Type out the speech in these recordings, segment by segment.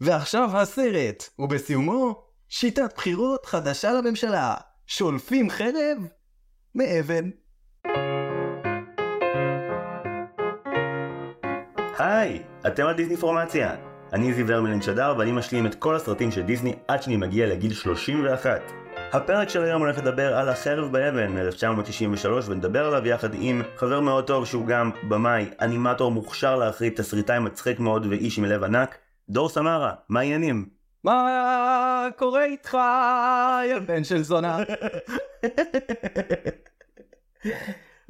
ועכשיו הסרט, ובסיומו, שיטת בחירות חדשה לממשלה. שולפים חרב מאבן. היי, אתם על דיסני פורמציה. אני זיו הרמלין שדר ואני משלים את כל הסרטים של דיסני עד שאני מגיע לגיל 31. הפרק של היום הולך לדבר על החרב באבן מ-1993 ונדבר עליו יחד עם חבר מאוד טוב שהוא גם במאי, אנימטור מוכשר להחריד, תסריטאי מצחיק מאוד ואיש עם לב ענק, דור סמרה, מה העניינים? מה קורה איתך, יא בן של זונה?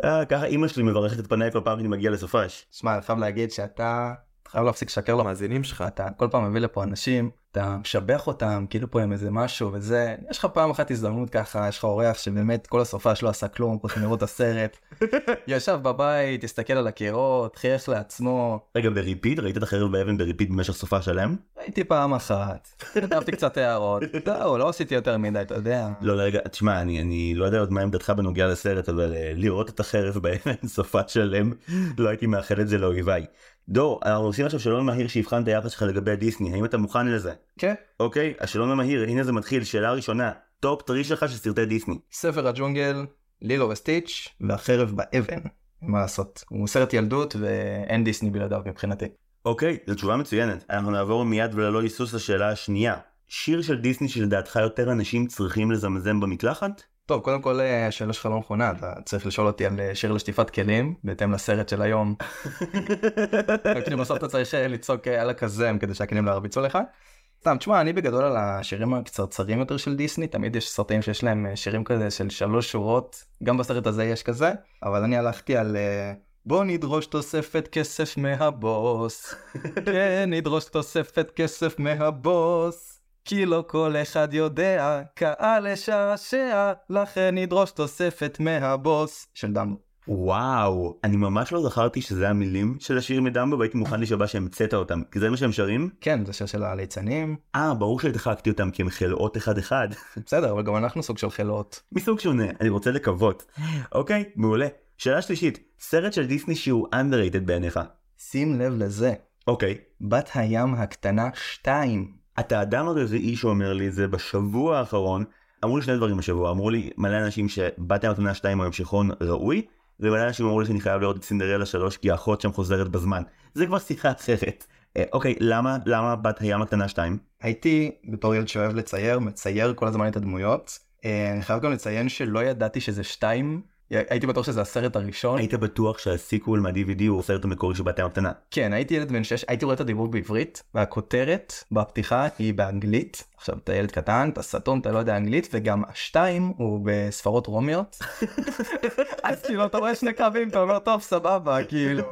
אה, ככה אימא שלי מברכת את פניי כל פעם שאני מגיע לסופש. שמע, אני חייב להגיד שאתה חייב להפסיק לשקר למאזינים שלך, אתה כל פעם מביא לפה אנשים, אתה משבח אותם, כאילו פה עם איזה משהו וזה, יש לך פעם אחת הזדמנות ככה, יש לך אורח שבאמת כל הסופה שלא עשה כלום, חוץ לראות את הסרט, ישב בבית, הסתכל על הקירות, חייך לעצמו, רגע, בריפיד? ראית את החרב באבן בריפיד במשך סופה שלם? הייתי פעם אחת, כתבתי קצת הערות, זהו, לא עשיתי יותר מדי, אתה יודע. לא, רגע, תשמע, אני, אני לא יודע עוד מה עמדתך בנוגע לסרט, אבל uh, לראות את החרב באבן סופה שלם, לא הייתי מאחל את זה לאויביי. דור, אנחנו עושים עכשיו שאלון מהיר שיבחן את היחס שלך לגבי דיסני, האם אתה מוכן לזה? כן. אוקיי, השאלון המהיר, הנה זה מתחיל, שאלה ראשונה, טופ three שלך של סרטי דיסני. ספר הג'ונגל, לילו וסטיץ' והחרב באבן. מה לעשות, הוא סרט ילדות ואין דיסני בלעדיו מבחינתי. אוקיי, זו תשובה מצוינת. אנחנו נעבור מיד וללא היסוס לשאלה השנייה. שיר של דיסני שלדעתך יותר אנשים צריכים לזמזם במקלחת? טוב, קודם כל אה, השאלה שלך לא נכונה, אתה צריך לשאול אותי על אה, שיר לשטיפת כלים, בהתאם לסרט של היום. כאילו בסוף אתה צריך אה, לצעוק על הכזם כדי שהכלים לא ירביצו לך. סתם, תשמע, אני בגדול על השירים הקצרצרים יותר של דיסני, תמיד יש סרטים שיש להם שירים כזה של שלוש שורות, גם בסרט הזה יש כזה, אבל אני הלכתי על... בוא נדרוש תוספת כסף מהבוס, כן נדרוש תוספת כסף מהבוס. כי לא כל אחד יודע, קהל לשעשע, לכן נדרוש תוספת מהבוס של דמבו. וואו, אני ממש לא זכרתי שזה המילים של השיר מדמבו והייתי מוכן להישבע שהמצאת אותם, כי זה מה שהם שרים? כן, זה שיר של הליצנים. אה, ברור שהדחקתי אותם כי הם חלאות אחד אחד. בסדר, אבל גם אנחנו סוג של חלאות. מסוג שונה, אני רוצה לקוות. אוקיי, מעולה. שאלה שלישית, סרט של דיסני שהוא underrated בעיניך. שים לב לזה. אוקיי. בת הים הקטנה 2. אתה האדם הרביעי שאומר לי זה בשבוע האחרון. אמרו לי שני דברים השבוע, אמרו לי מלא אנשים ים הקטנה 2 הוא המשכון ראוי, ומלא אנשים אמרו לי שאני חייב לראות את סינדרלה 3 כי האחות שם חוזרת בזמן. זה כבר שיחה אחרת. אה, אוקיי, למה, למה בת הים הקטנה 2? הייתי בתור ילד שאוהב לצייר, מצייר כל הזמן את הדמויות. אה, אני חייב גם לציין שלא ידעתי שזה 2. הייתי בטוח שזה הסרט הראשון. היית בטוח שהסיקוול מה-DVD הוא הסרט המקורי של בת הים הקטנה. כן, הייתי ילד בן 6, הייתי רואה את הדיבור בעברית, והכותרת בפתיחה היא באנגלית. עכשיו אתה ילד קטן, אתה סתום, אתה לא יודע אנגלית, וגם השתיים הוא בספרות רומיות. אז כאילו אתה רואה שני קווים, אתה אומר טוב סבבה, כאילו,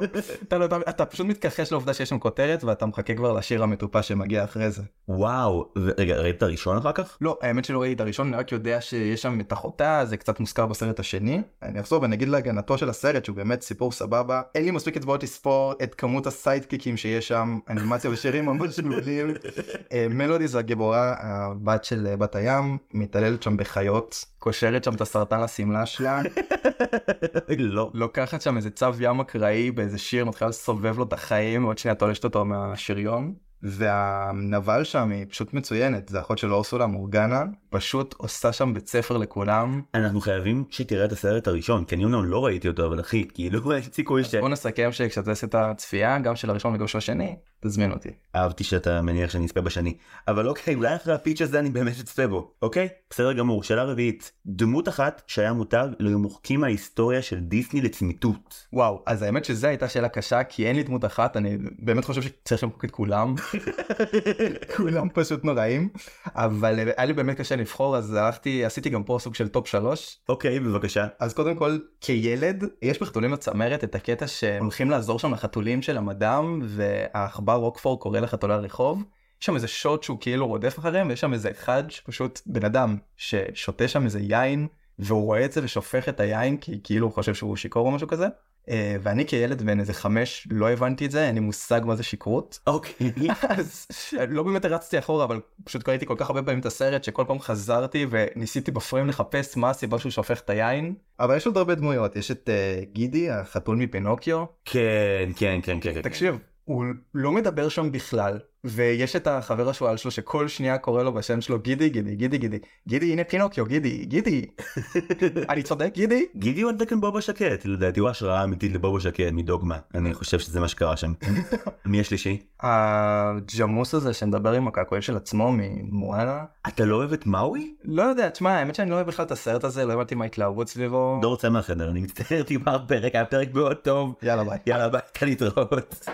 אתה, לא, אתה, אתה פשוט מתכחש לעובדה שיש שם כותרת ואתה מחכה כבר לשיר המטופש שמגיע אחרי זה. וואו, רגע, ראית את הראשון אחר כך? לא, האמת שלא ראיתי את הראשון, אני רק יודע שיש שם את אחותה, זה קצת מוזכר בסרט השני. אני אחזור ואני אגיד להגנתו של הסרט שהוא באמת סיפור סבבה. אין לי מספיק אצבעות לספור את כמות הסיידקיקים שיש שם, אנימציה ושירים ממש מעולים. מלודי זה הגיבורה הבת של אה, בת הים מתעללת שם בחיות. קושרת שם את הסרטן לשמלה שלה. לא. לוקחת שם איזה צו ים אקראי באיזה שיר מתחילה לסובב לו את החיים עוד שנייה תולשת אותו מהשריון. והנבל שם היא פשוט מצוינת זה אחות של אורסולה מורגנה פשוט עושה שם בית ספר לכולם. אנחנו חייבים שתראה את הסרט הראשון כי אני אומנם לא ראיתי אותו אבל אחי כאילו אין סיכוי ש... בוא נסכם שכשאתה עושה את הצפייה גם של הראשון וגם של השני תזמין אותי. אהבתי שאתה מניח שאני אצפה בשני אבל אוקיי אולי אחרי הפיץ' הזה אני באמת אצפה בו אוקיי בסדר גמור שאלה רביעית דמות אחת שהיה מותר לא מוחקים מההיסטוריה של דיסני לצמיתות. וואו אז האמת שזו הייתה שאלה קשה כי אין לי דמות אחת אני באמת חושב שצריך למחוק את כולם כולם פשוט נוראים אבל היה לי באמת קשה לבחור אז הלכתי עשיתי גם פה סוג של top 3. אוקיי בבקשה. אז קודם כל כילד יש בחתולים בצמרת את הקטע שהולכים לעזור שם לחתולים של המדאם והעכבר רוקפור קורא לחתולי הרחוב. יש שם איזה שוט שהוא כאילו רודף אחריהם ויש שם איזה אחד שפשוט בן אדם ששותה שם איזה יין והוא רואה את זה ושופך את היין כי כאילו הוא חושב שהוא שיכור או משהו כזה. Uh, ואני כילד בן איזה חמש לא הבנתי את זה אין לי מושג מה זה שכרות אוקיי אז לא באמת רצתי אחורה אבל פשוט קראתי כל כך הרבה פעמים את הסרט שכל פעם חזרתי וניסיתי בפריים לחפש מה הסיבה שהוא שופך את היין אבל יש עוד הרבה דמויות יש את uh, גידי החתול מפינוקיו כן כן כן כן תקשיב הוא לא מדבר שם בכלל, ויש את החבר השועל שלו שכל שנייה קורא לו בשם שלו גידי גידי גידי גידי גידי הנה פינוקיו גידי גידי אני צודק גידי גידי הוא על תקן בובו שקט לדעתי הוא השראה אמיתית לבובו שקט מדוגמה אני חושב שזה מה שקרה שם. מי השלישי? הג'מוס הזה שמדבר עם הקעקועים של עצמו ממואנה. אתה לא אוהב את מאוי? לא יודע תשמע האמת שאני לא אוהב בכלל את הסרט הזה לא הבנתי מה התלהבות סביבו. דור צא מהחדר אני מצטער נגמר פרק היה פרק מאוד טוב יאללה ביי. יאללה ביי כאן להתראות.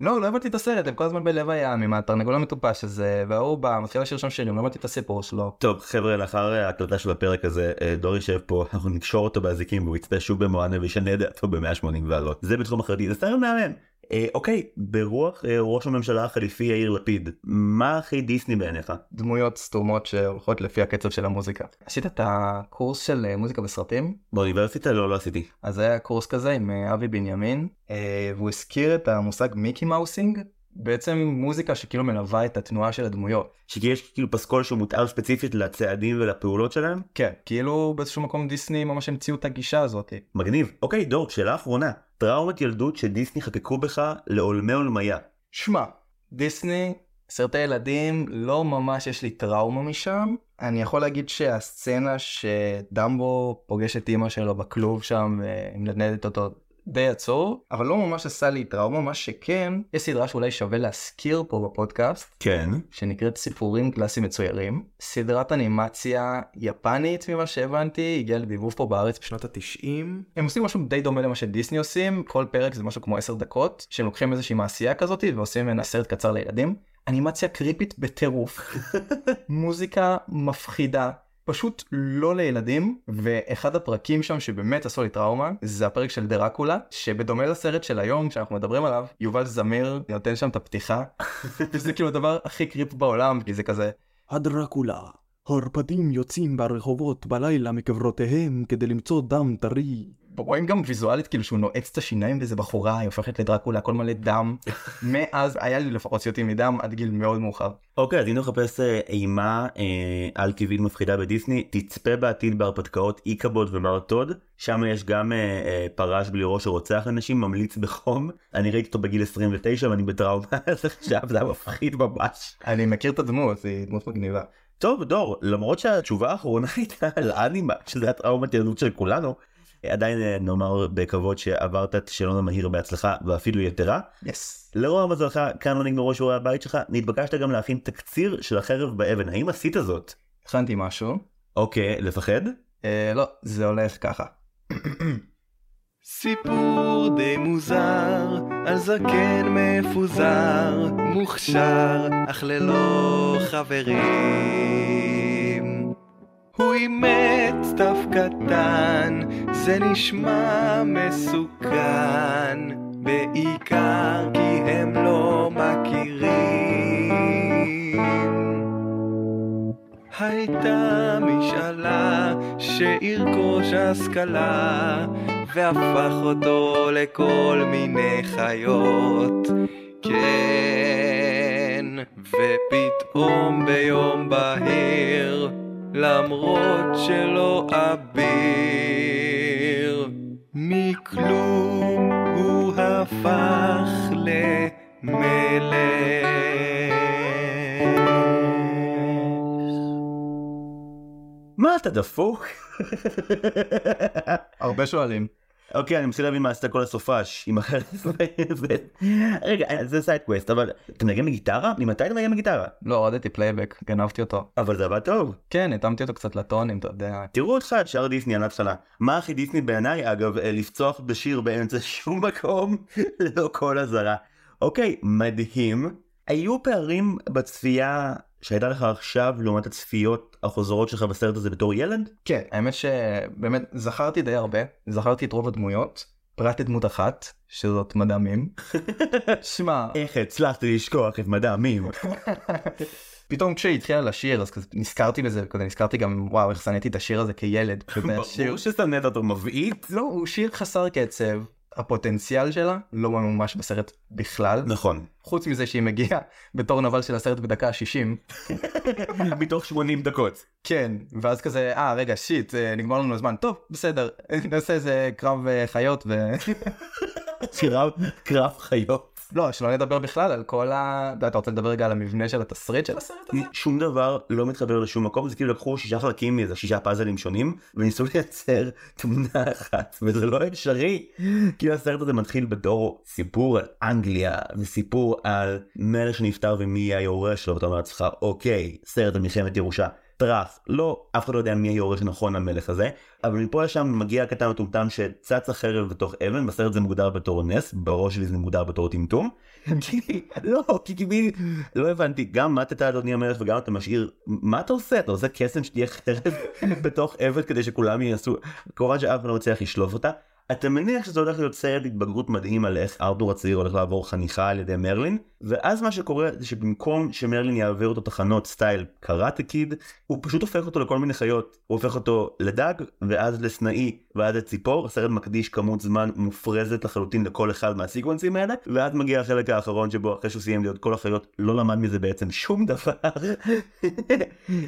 לא, לא הבנתי את הסרט, הם כל הזמן בלב הים עם התרנגול המטופש הזה, וההוא בא, מתחיל לשיר שם שירים, לא הבנתי את הסיפור שלו. טוב חבר'ה לאחר ההקלטה של הפרק הזה אה, דור יושב פה אנחנו נקשור אותו באזיקים והוא יצפה שוב במואנה וישנה דעתו ב-180 ועלות זה בתחום אחרתי זה סתם מהמם. אה, אוקיי ברוח אה, ראש הממשלה החליפי יאיר לפיד מה הכי דיסני בעיניך? דמויות סתומות שהולכות לפי הקצב של המוזיקה. עשית את הקורס של אה, מוזיקה בסרטים? באוניברסיטה לא לא עשיתי. אז היה קורס כזה עם אה, אבי בנימין, אה, והוא הזכיר את המושג מיקי מאוסינג, בעצם מוזיקה שכאילו מלווה את התנועה של הדמויות. שיש כאילו פסקול שהוא מותאם ספציפית לצעדים ולפעולות שלהם? כן, כאילו באיזשהו מקום דיסני ממש המציאו את הגישה הזאת. מגניב. אוקיי דור שאלה אחרונה טראומת ילדות שדיסני חקקו בך לעולמי עולמיה. שמע, דיסני, סרטי ילדים, לא ממש יש לי טראומה משם. אני יכול להגיד שהסצנה שדמבו פוגש את אימא שלו בכלוב שם ומנדנדת אותו די עצור, אבל לא ממש עשה לי טראומה, מה שכן, יש סדרה שאולי שווה להזכיר פה בפודקאסט, כן. שנקראת סיפורים קלאסיים מצוירים. סדרת אנימציה יפנית ממה שהבנתי, הגיעה לדיבוב פה בארץ בשנות התשעים. הם עושים משהו די דומה למה שדיסני עושים, כל פרק זה משהו כמו 10 דקות, שהם לוקחים איזושהי מעשייה כזאת ועושים ממנה סרט קצר לילדים. אנימציה קריפית בטירוף, מוזיקה מפחידה. פשוט לא לילדים ואחד הפרקים שם שבאמת עשו לי טראומה זה הפרק של דרקולה שבדומה לסרט של היום שאנחנו מדברים עליו יובל זמיר נותן שם את הפתיחה וזה כאילו הדבר הכי קריפ בעולם כי זה כזה הדרקולה. הערפדים יוצאים ברחובות בלילה מקברותיהם כדי למצוא דם טרי. רואים גם ויזואלית כאילו שהוא נועץ את השיניים ואיזה בחורה היא הופכת לדרקולה הכל מלא דם מאז היה לי לפחות סיוטים מדם עד גיל מאוד מאוחר. אוקיי אז אם מחפש אה, אימה אה, על טבעית מפחידה בדיסני תצפה בעתיד בהרפתקאות איקבוד ומרטוד שם יש גם אה, אה, פרש בלי ראש שרוצח אנשים ממליץ בחום אני ראיתי אותו בגיל 29 ואני בטראומה עכשיו זה היה מפחיד ממש. אני מכיר את הדמות היא דמות מגניבה. טוב דור למרות שהתשובה האחרונה הייתה על אנימה שזה הטראומת ילדות של כולנו עדיין אה, נאמר בכבוד שעברת את השאלון המהיר בהצלחה ואפילו יתרה. יס. לאור מזלך כאן לא נגמרו שיעורי הבית שלך נתבקשת גם להכין תקציר של החרב באבן האם עשית זאת? הכנתי משהו. אוקיי לפחד? אה, לא זה הולך ככה. סיפור די מוזר על זקן מפוזר, מוכשר, אך ללא חברים. הוא אימץ תף קטן, זה נשמע מסוכן, בעיקר כי הם לא מכירים. הייתה משאלה שירכוש השכלה והפך אותו לכל מיני חיות. כן, ופתאום ביום בהיר, למרות שלא אביר, מכלום הוא הפך למלך. מה אתה דפוק? הרבה שואלים. אוקיי אני מנסה להבין מה עשית כל הסופש. רגע זה side quest אבל אתה מנגן בגיטרה? ממתי אתה מנגן בגיטרה? לא הורדתי פלייבק גנבתי אותו. אבל זה עבד טוב. כן התאמתי אותו קצת לטונים אתה יודע. תראו אותך את שיא הדיסני על ההתחלה. מה הכי דיסני בעיניי אגב אה, לפצוח בשיר באמצע שום מקום ללא כל אזהרה. אוקיי מדהים. היו פערים בצפייה שהייתה לך עכשיו לעומת הצפיות החוזרות שלך בסרט הזה בתור ילד? כן האמת שבאמת זכרתי די הרבה זכרתי את רוב הדמויות פרט לדמות אחת שזאת מדעמים. שמע איך הצלחתי לשכוח את מדע מים. פתאום כשהיא התחילה לשיר אז כזה נזכרתי בזה כזה נזכרתי גם וואו איך שנאתי את השיר הזה כילד. ברור ששנאת אותו מבעית. לא הוא שיר חסר קצב הפוטנציאל שלה לא ממומש בסרט בכלל נכון. חוץ מזה שהיא מגיעה בתור נבל של הסרט בדקה ה-60 מתוך 80 דקות. כן ואז כזה אה רגע שיט אה, נגמר לנו הזמן טוב בסדר נעשה איזה קרב אה, חיות ו... קרב חיות. לא, שלא נדבר בכלל על כל ה... אתה רוצה לדבר רגע על המבנה של התסריט של הסרט הזה? שום דבר לא מתחבר לשום מקום זה כאילו לקחו שישה חלקים מאיזה שישה פאזלים שונים וניסו לייצר תמונה אחת וזה לא אפשרי כאילו הסרט הזה מתחיל בתור סיפור על אנגליה וסיפור על מלך שנפטר ומי יהיה היורש שלו ואתה אומר לעצמך אוקיי סרט על מלחמת ירושה. טראח, לא, אף אחד לא יודע מי היורש נכון למלך הזה, אבל מפה לשם מגיע הקטן המטומטם שצץ החרב בתוך אבן, בסרט זה מוגדר בתור נס, בראש שלי זה מוגדר בתור טמטום. לא, כי כאילו, לא הבנתי, גם מתת אדוני המלך וגם אתה משאיר, מה אתה עושה? אתה עושה קסם שתהיה חרב בתוך אבן כדי שכולם יעשו, כמובן שאף אחד לא מצליח לשלוף אותה. אתה מניח שזה הולך להיות סרט התבגרות מדהים על איך ארתור הצעיר הולך לעבור חניכה על ידי מרלין ואז מה שקורה זה שבמקום שמרלין יעביר אותו תחנות סטייל קראטה קיד הוא פשוט הופך אותו לכל מיני חיות. הוא הופך אותו לדג ואז לסנאי ואז לציפור. הסרט מקדיש כמות זמן מופרזת לחלוטין לכל אחד מהסיקוונסים האלה ואז מגיע החלק האחרון שבו אחרי שהוא סיים להיות כל החיות לא למד מזה בעצם שום דבר.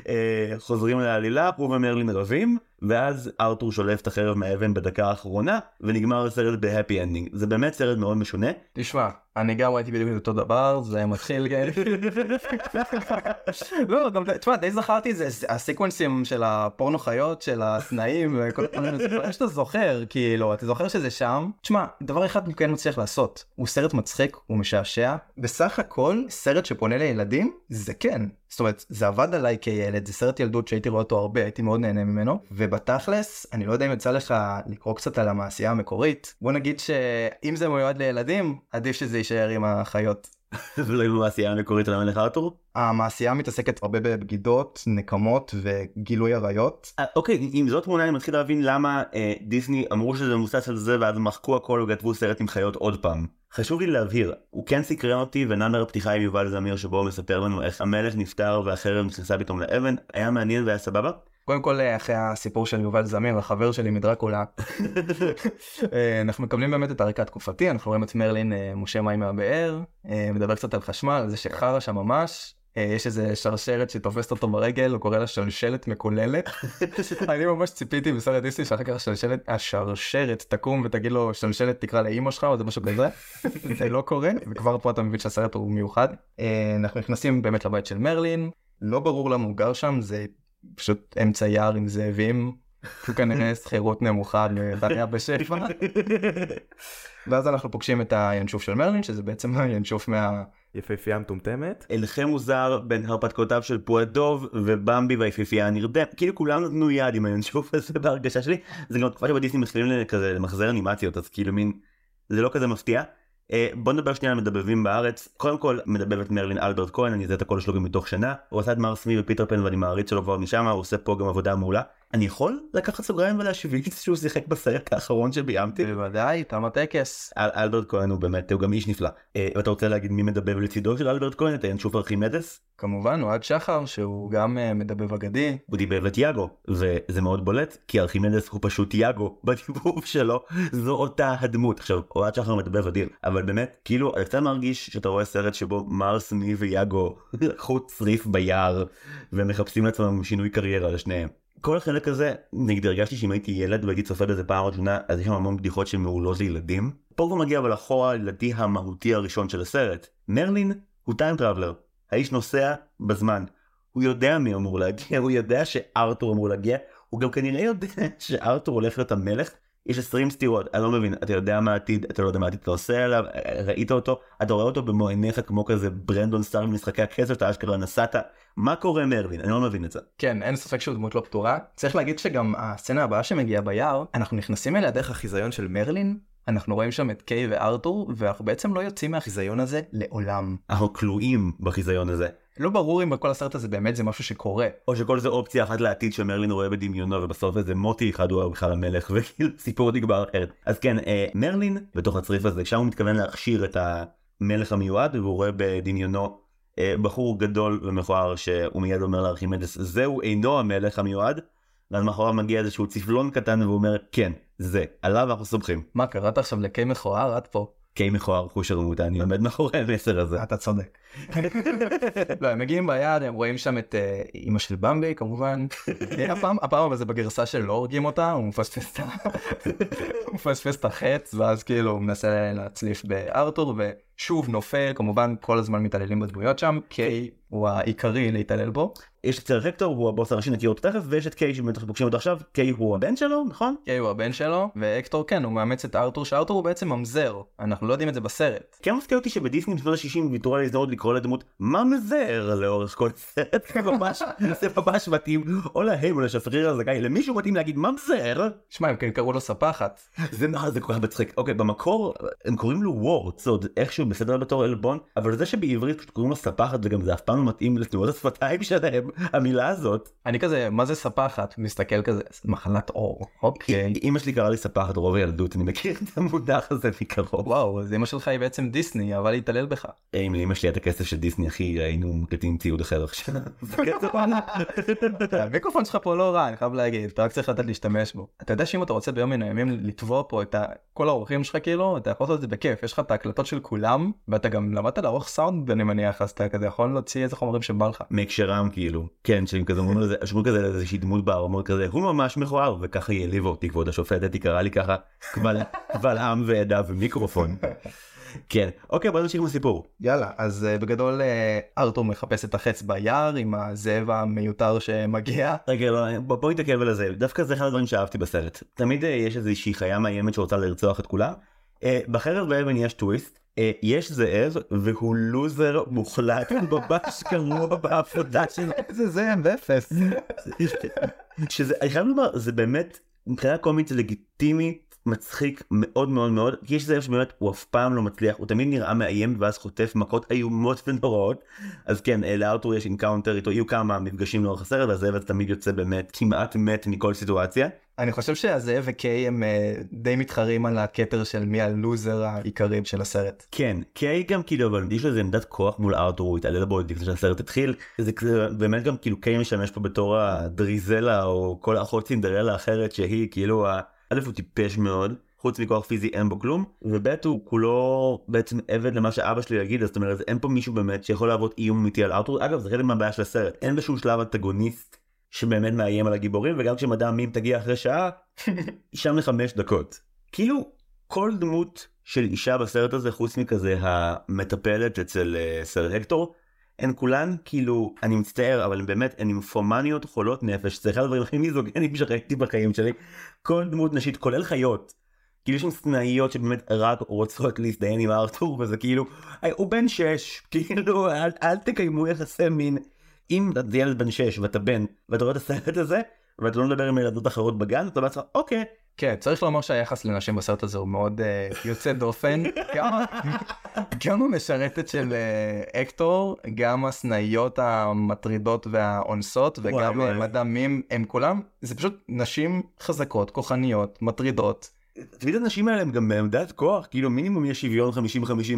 אה, חוזרים לעלילה הוא ומרלין רבים ואז ארתור שולף את החרב מהאבן בדקה האחרונה ונגמר הסרט ב happy ending זה באמת סרט מאוד משונה. תשמע, אני גם ראיתי בדיוק את אותו דבר, זה מתחיל... לא, גם, תשמע, די זכרתי את זה, הסקוונסים של הפורנו חיות, של הסנאים, וכל הדברים, זה שאתה זוכר, כאילו, אתה זוכר שזה שם. תשמע, דבר אחד הוא כן מצליח לעשות, הוא סרט מצחיק, הוא משעשע, בסך הכל, סרט שפונה לילדים, זה כן. זאת אומרת, זה עבד עליי כילד, זה סרט ילדות שהייתי רואה אותו הרבה, הייתי מאוד נהנה ממנו, ובתכלס, אני לא יודע אם יצא לך לקרוא קצת על המעשייה המקורית, בוא נגיד שאם זה מיועד לילדים, עדיף שזה יישאר עם החיות. ולא עם המעשייה המקורית של המלך ארתור. המעשייה מתעסקת הרבה בבגידות, נקמות וגילוי עריות. אה, אוקיי, עם זאת תמונה אני מתחיל להבין למה אה, דיסני אמרו שזה מבוסס על זה ואז מחקו הכל וכתבו סרט עם חיות עוד פעם. חשוב לי להבהיר, הוא כן סקרן אותי ונאמר הפתיחה עם יובל זמיר שבו הוא מספר לנו איך המלך נפטר והחרב נכנסה פתאום לאבן, היה מעניין והיה סבבה. קודם כל אחרי הסיפור של יובל זמיר החבר שלי מדרקולה אה, אנחנו מקבלים באמת את הרקע התקופתי אנחנו רואים את מרלין אה, מושה מים מהבאר אה, מדבר קצת על חשמל על זה שחרא שם ממש אה, יש איזה שרשרת שתופסת אותו ברגל הוא קורא לה שלשלת מקוללת. אני ממש ציפיתי בסרט דיסני שאחר כך השלשלת השרשרת תקום ותגיד לו שלשלת תקרא לאימא שלך או זה משהו כזה. זה לא קורה וכבר פה אתה מבין שהסרט הוא מיוחד. אה, אנחנו נכנסים באמת לבית של מרלין לא ברור למה הוא גר שם זה פשוט אמצע יער עם זאבים, הוא כנראה שכירות נמוכה לבעיה בשפע. ואז אנחנו פוגשים את הינשוף של מרלין שזה בעצם הינשוף מה... יפהפייה מטומטמת. הלחם מוזר בין הרפתקאותיו של פועדוב ובמבי והיפיפייה הנרדמת כאילו כולם נתנו יד עם הינשוף הזה בהרגשה שלי זה גם תקופה שבה דיסני מתחילים כזה למחזר אנימציות אז כאילו מין זה לא כזה מפתיע. אה, בוא נדבר שנייה על מדבבים בארץ. קודם כל מדבב את מרלין אלברט כהן אני אעשה את הקול שלו גם מתוך שנה הוא עשה את מר סמי ופיטר פן ואני מעריץ שלו כבר משם הוא עושה פה גם עבודה מעולה אני יכול לקחת סוגריים ולהשוויץ שהוא שיחק בסרט האחרון שביימתי בוודאי, תם הטקס. אל- אלברט כהן הוא באמת הוא גם איש נפלא אה, ואתה רוצה להגיד מי מדבב לצידו של אלברט כהן את הינשוף ארכימדס כמובן אוהד שחר שהוא גם אה, מדבב אגדי. הוא דיבב את יאגו וזה מאוד בולט כי ארכימדס הוא פשוט יאגו בדיבוב שלו זו אותה הדמות עכשיו אוהד שחר מדבב אדיר אבל באמת כאילו אתה קצת מרגיש שאתה רואה סרט שבו מרס מי ויאגו לקחו צריף ביער ומחפשים לעצמם שינוי קריירה לשניהם. כל החלק הזה נגיד הרגשתי שאם הייתי ילד והייתי צופה בזה פעם ראשונה אז יש שם המון בדיחות שמעולות לילדים. פה כבר מגיע אבל החור הילדי המהותי הראשון של הסרט. מרלין הוא טיים טראבלר. האיש נוסע בזמן. הוא יודע מי אמור להגיע, הוא יודע שארתור אמור להגיע, הוא גם כנראה יודע שארתור הולך להיות המלך. יש 20 סתירות, אני לא מבין, אתה יודע מה העתיד, אתה לא יודע מה העתיד אתה עושה עליו, ראית אותו, אתה רואה אותו במו עיניך כמו כזה ברנדון סטאר ממשחקי הכסף, אתה אשכרה נסעת, מה קורה מרלין? אני לא מבין את זה. כן, אין ספק שהוא דמות לא פתורה. צריך להגיד שגם הסצנה הבאה שמגיעה ביער, אנחנו נכנסים אליה דרך החיזיון של מרלין, אנחנו רואים שם את קיי וארתור, ואנחנו בעצם לא יוצאים מהחיזיון הזה לעולם. אנחנו כלואים בחיזיון הזה. לא ברור אם בכל הסרט הזה באמת זה משהו שקורה. או שכל זה אופציה אחת לעתיד שמרלין רואה בדמיונו ובסוף איזה מוטי אחד הוא בכלל המלך וכאילו סיפור נגמר אחרת. אז כן, אה, מרלין בתוך הצריף הזה, שם הוא מתכוון להכשיר את המלך המיועד והוא רואה בדמיונו אה, בחור גדול ומכוער שהוא מיד אומר לארכימדס זהו אינו המלך המיועד. ואז מאחוריו מגיע איזשהו צפלון קטן והוא אומר כן זה עליו אנחנו סומכים. מה קראת עכשיו לקיי מכוער עד פה? קיי מכוער חוש שרמוטה אני עומד מאחורי המסר הזה. אתה צודק. לא, הם מגיעים ביעד, הם רואים שם את אה, אימא של במבי כמובן. הפעם, הפעם אבל זה בגרסה שלא הורגים אותה, הוא מפספס את ה... הוא מפספס את החץ, ואז כאילו הוא מנסה להצליף בארתור, ושוב נופל, כמובן כל הזמן מתעללים בדמויות שם, קיי הוא העיקרי להתעלל בו. יש את סר הקטור, הוא הבוס הראשי, נכיר אותו תכף, ויש את קיי שבטח פוגשים אותו עכשיו, קיי הוא הבן שלו, נכון? קיי הוא הבן שלו, והקטור כן, הוא מאמץ את ארתור, שארתור הוא בעצם ממזר, אנחנו לא יודעים את זה בסרט. כן מפתיע אותי שבדיסני בשנות ה-60 ויתרו על ההזדמנות לקרוא לדמות ממזר לאורך כל הסרט, זה ממש, זה ממש מתאים, או להם או לשפריר הזכאי, למישהו מתאים להגיד ממזר, שמע, הם קראו לו ספחת. זה מה זה כל כך מצחיק, אוקיי במקור הם קוראים לו וורטס, עוד איכשהו בסדר בתור עלבון, אבל זה שבעברית קוראים לו ספחת וגם זה אף פעם לא מתאים לתנועות השפתיים שלהם, המילה הזאת. אני כזה, מה זה ספחת? מסתכל כזה, מחלת עור, אוקיי. אמא שלי קראה לי ספחת רוב הילדות, אני מכיר את המונח הזה מקרוב. וואו, אז אמא שלך היא בעצם דיסני, אבל להתעלל בך. אם לאמא שלי היה את הכסף של דיסני אחי היינו מקליטים ציוד אחר עכשיו. המיקרופון שלך פה לא רע, אני חייב להגיד, אתה רק צריך לדעת להשתמש בו. אתה יודע שאם אתה רוצה ביום מן הימים לתבוע פה את כל האורחים שלך כאילו, אתה יכול לעשות את זה בכיף, יש לך את ההקלטות של כולם, ואתה גם למדת לערוך סאונד אני מניח, אז אתה כזה יכול להוציא איזה חומרים שבא לך. מהקשרם כאילו כן שהם כזה אומרים לזה שאומרים כזה לאיזושהי דמות בארמון כזה הוא ממש מכוער וככה היא העליבה אותי כבוד השופטת היא קראה לי ככה קבל עם ועדה ומיקרופון. כן אוקיי בוא נמשיך עם הסיפור. יאללה, אז uh, בגדול uh, ארתור מחפש את החץ ביער עם הזאב המיותר שמגיע. רגע לא, בוא, בוא נתעכב על זה דווקא זה אחד הדברים שאהבתי בסרט תמיד uh, יש איזושהי חיה מאיימת שרוצה לרצוח את כולם. Uh, בחרב באבן יש טוויסט יש זאב והוא לוזר מוחלט הוא ממש גרוע בעבודה שלו. איזה זאב אפס. שזה אני חייב לומר זה באמת מבחינה קומית זה לגיטימי מצחיק מאוד מאוד מאוד כי יש זאב שבאמת הוא אף פעם לא מצליח הוא תמיד נראה מאיים ואז חוטף מכות איומות ונוראות אז כן אה, לארתור יש encounter איתו יהיו כמה מפגשים לאורך הסרט והזאב הזה תמיד יוצא באמת כמעט מת מכל סיטואציה. אני חושב שהזאב וקיי הם uh, די מתחרים על הכתר של מי הלוזר העיקרי של הסרט. כן קיי גם כאילו אבל יש לו איזה עמדת כוח מול ארתור הוא התעלל בו לפני שהסרט התחיל זה באמת גם כאילו קיי משמש פה בתור הדריזלה או כל אחות סינדרלה אחרת שהיא כאילו א' הוא טיפש מאוד חוץ מכוח פיזי אין בו כלום וב' הוא כולו בעצם עבד למה שאבא שלי יגיד זאת אומרת אין פה מישהו באמת שיכול להוות איום אמיתי על ארתור אגב זה חלק מהבעיה של הסרט אין בשום שלב אנטגוניסט שבאמת מאיים על הגיבורים וגם כשמדע מים תגיע אחרי שעה היא שם לחמש דקות. כאילו כל דמות של אישה בסרט הזה חוץ מכזה המטפלת אצל אה, סר הקטור הן כולן כאילו אני מצטער אבל באמת הן נימפומניות חולות נפש. זה אחד הדברים הכי מיזוגנים שראיתי בחיים שלי. כל דמות נשית כולל חיות. כאילו יש שם סנאיות שבאמת רק רוצות להזדיין עם ארתור וזה כאילו "היי, הוא בן שש. כאילו אל, אל תקיימו יחסי מין אם אתה ילד בן שש ואתה בן ואתה רואה את הסרט הזה ואתה לא מדבר עם ילדות אחרות בגן אתה בעצמך אוקיי כן, צריך לומר שהיחס לנשים בסרט הזה הוא מאוד uh, יוצא דופן. גם- המשרתת של uh, אקטור, גם הסנאיות המטרידות והאונסות, וגם וואי. אה, הם כולם, זה פשוט נשים חזקות, כוחניות, מטרידות. תמיד הנשים האלה הם גם בעמדת כוח כאילו מינימום יש שוויון 50-50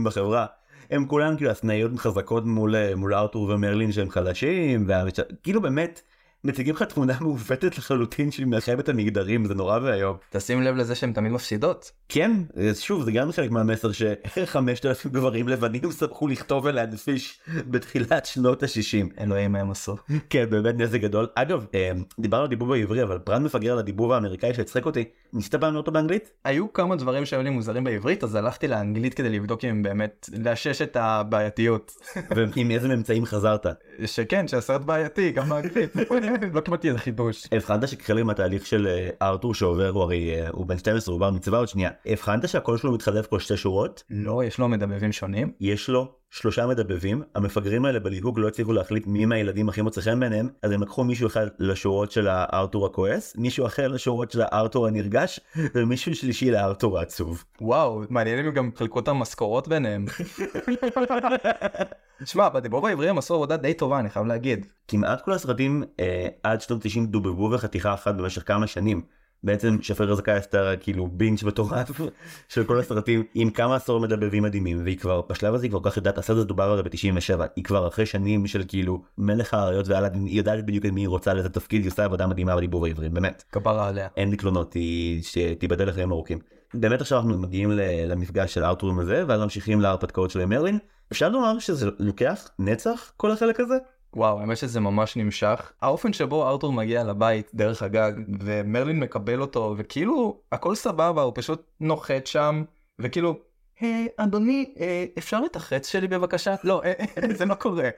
בחברה. הם כולם כאילו הסנאיות חזקות מול אה, מול ארתור ומרלין שהם חלשים והמש... כאילו באמת מציגים לך תמונה מעוותת לחלוטין של מלחמת המגדרים זה נורא ואיום. תשים לב לזה שהן תמיד מפסידות. כן שוב זה גם חלק מהמסר ש-5,000 גברים לבנים סמכו לכתוב ולהנפיש בתחילת שנות ה-60. אלוהים מה הם עשו. כן באמת נזק גדול אגב אה, דיברנו על דיבוב בעברי אבל פרט מפגר על הדיבוב האמריקאי שהצחק אותי ניסית פעם אותו באנגלית? היו כמה דברים שהיו לי מוזרים בעברית, אז הלכתי לאנגלית כדי לבדוק אם באמת, לאשש את הבעייתיות. ועם איזה ממצאים חזרת? שכן, שהסרט בעייתי, גם באנגלית. לא קיבלתי איזה חידוש. הבחנת שכחלק מהתהליך של אה, ארתור שעובר הוא הרי אה, הוא בן 12 הוא בר מצווה עוד שנייה הבחנת שהקול שלו מתחלף כל שתי שורות לא, יש לו מדבבים שונים. יש לו שלושה מדבבים המפגרים האלה בליהוג לא הצליחו להחליט מי מהילדים הכי מוצא חן ביניהם אז הם לקחו מישהו אחד לשורות של הארתור הכועס מישהו אחר לשורות של הארתור הנרגש ומישהו שלישי לארתור העצוב. וואו, מעניין אם גם חילקו את המשכורות ביניהם. שמע, בדיבור העברי הם עשו עבודה די טובה, אני חייב להגיד. כמעט כל הסרטים אה, עד שנות 90 דובבו בחתיכה אחת במשך כמה שנים. בעצם שפר זכאי עשתה כאילו בינץ' מטורף של כל הסרטים עם כמה עשור מדבבים מדהימים והיא כבר בשלב הזה היא כבר כך יודעת הסרט הזה דובר הרי ב-97 היא כבר אחרי שנים של כאילו מלך האריות ואלאדין היא יודעת בדיוק את מי היא רוצה לאיזה תפקיד היא עושה עבודה מדהימה בדיבור העברי באמת כפרה עליה. אין לי תלונות היא שתיבדל לחיים ארוכים. באמת עכשיו אנחנו מגיעים למפגש של ארתור עם הזה, ואז ממשיכים להרפתקאות של מרלין. אפשר לומר שזה לוקח נצח כל החלק הזה? וואו, האמת שזה ממש נמשך. האופן שבו ארתור מגיע לבית דרך הגג, ומרלין מקבל אותו, וכאילו הכל סבבה, הוא פשוט נוחת שם, וכאילו, היי, אדוני, אה, אפשר את החץ שלי בבקשה? לא, אה, אה, זה לא קורה.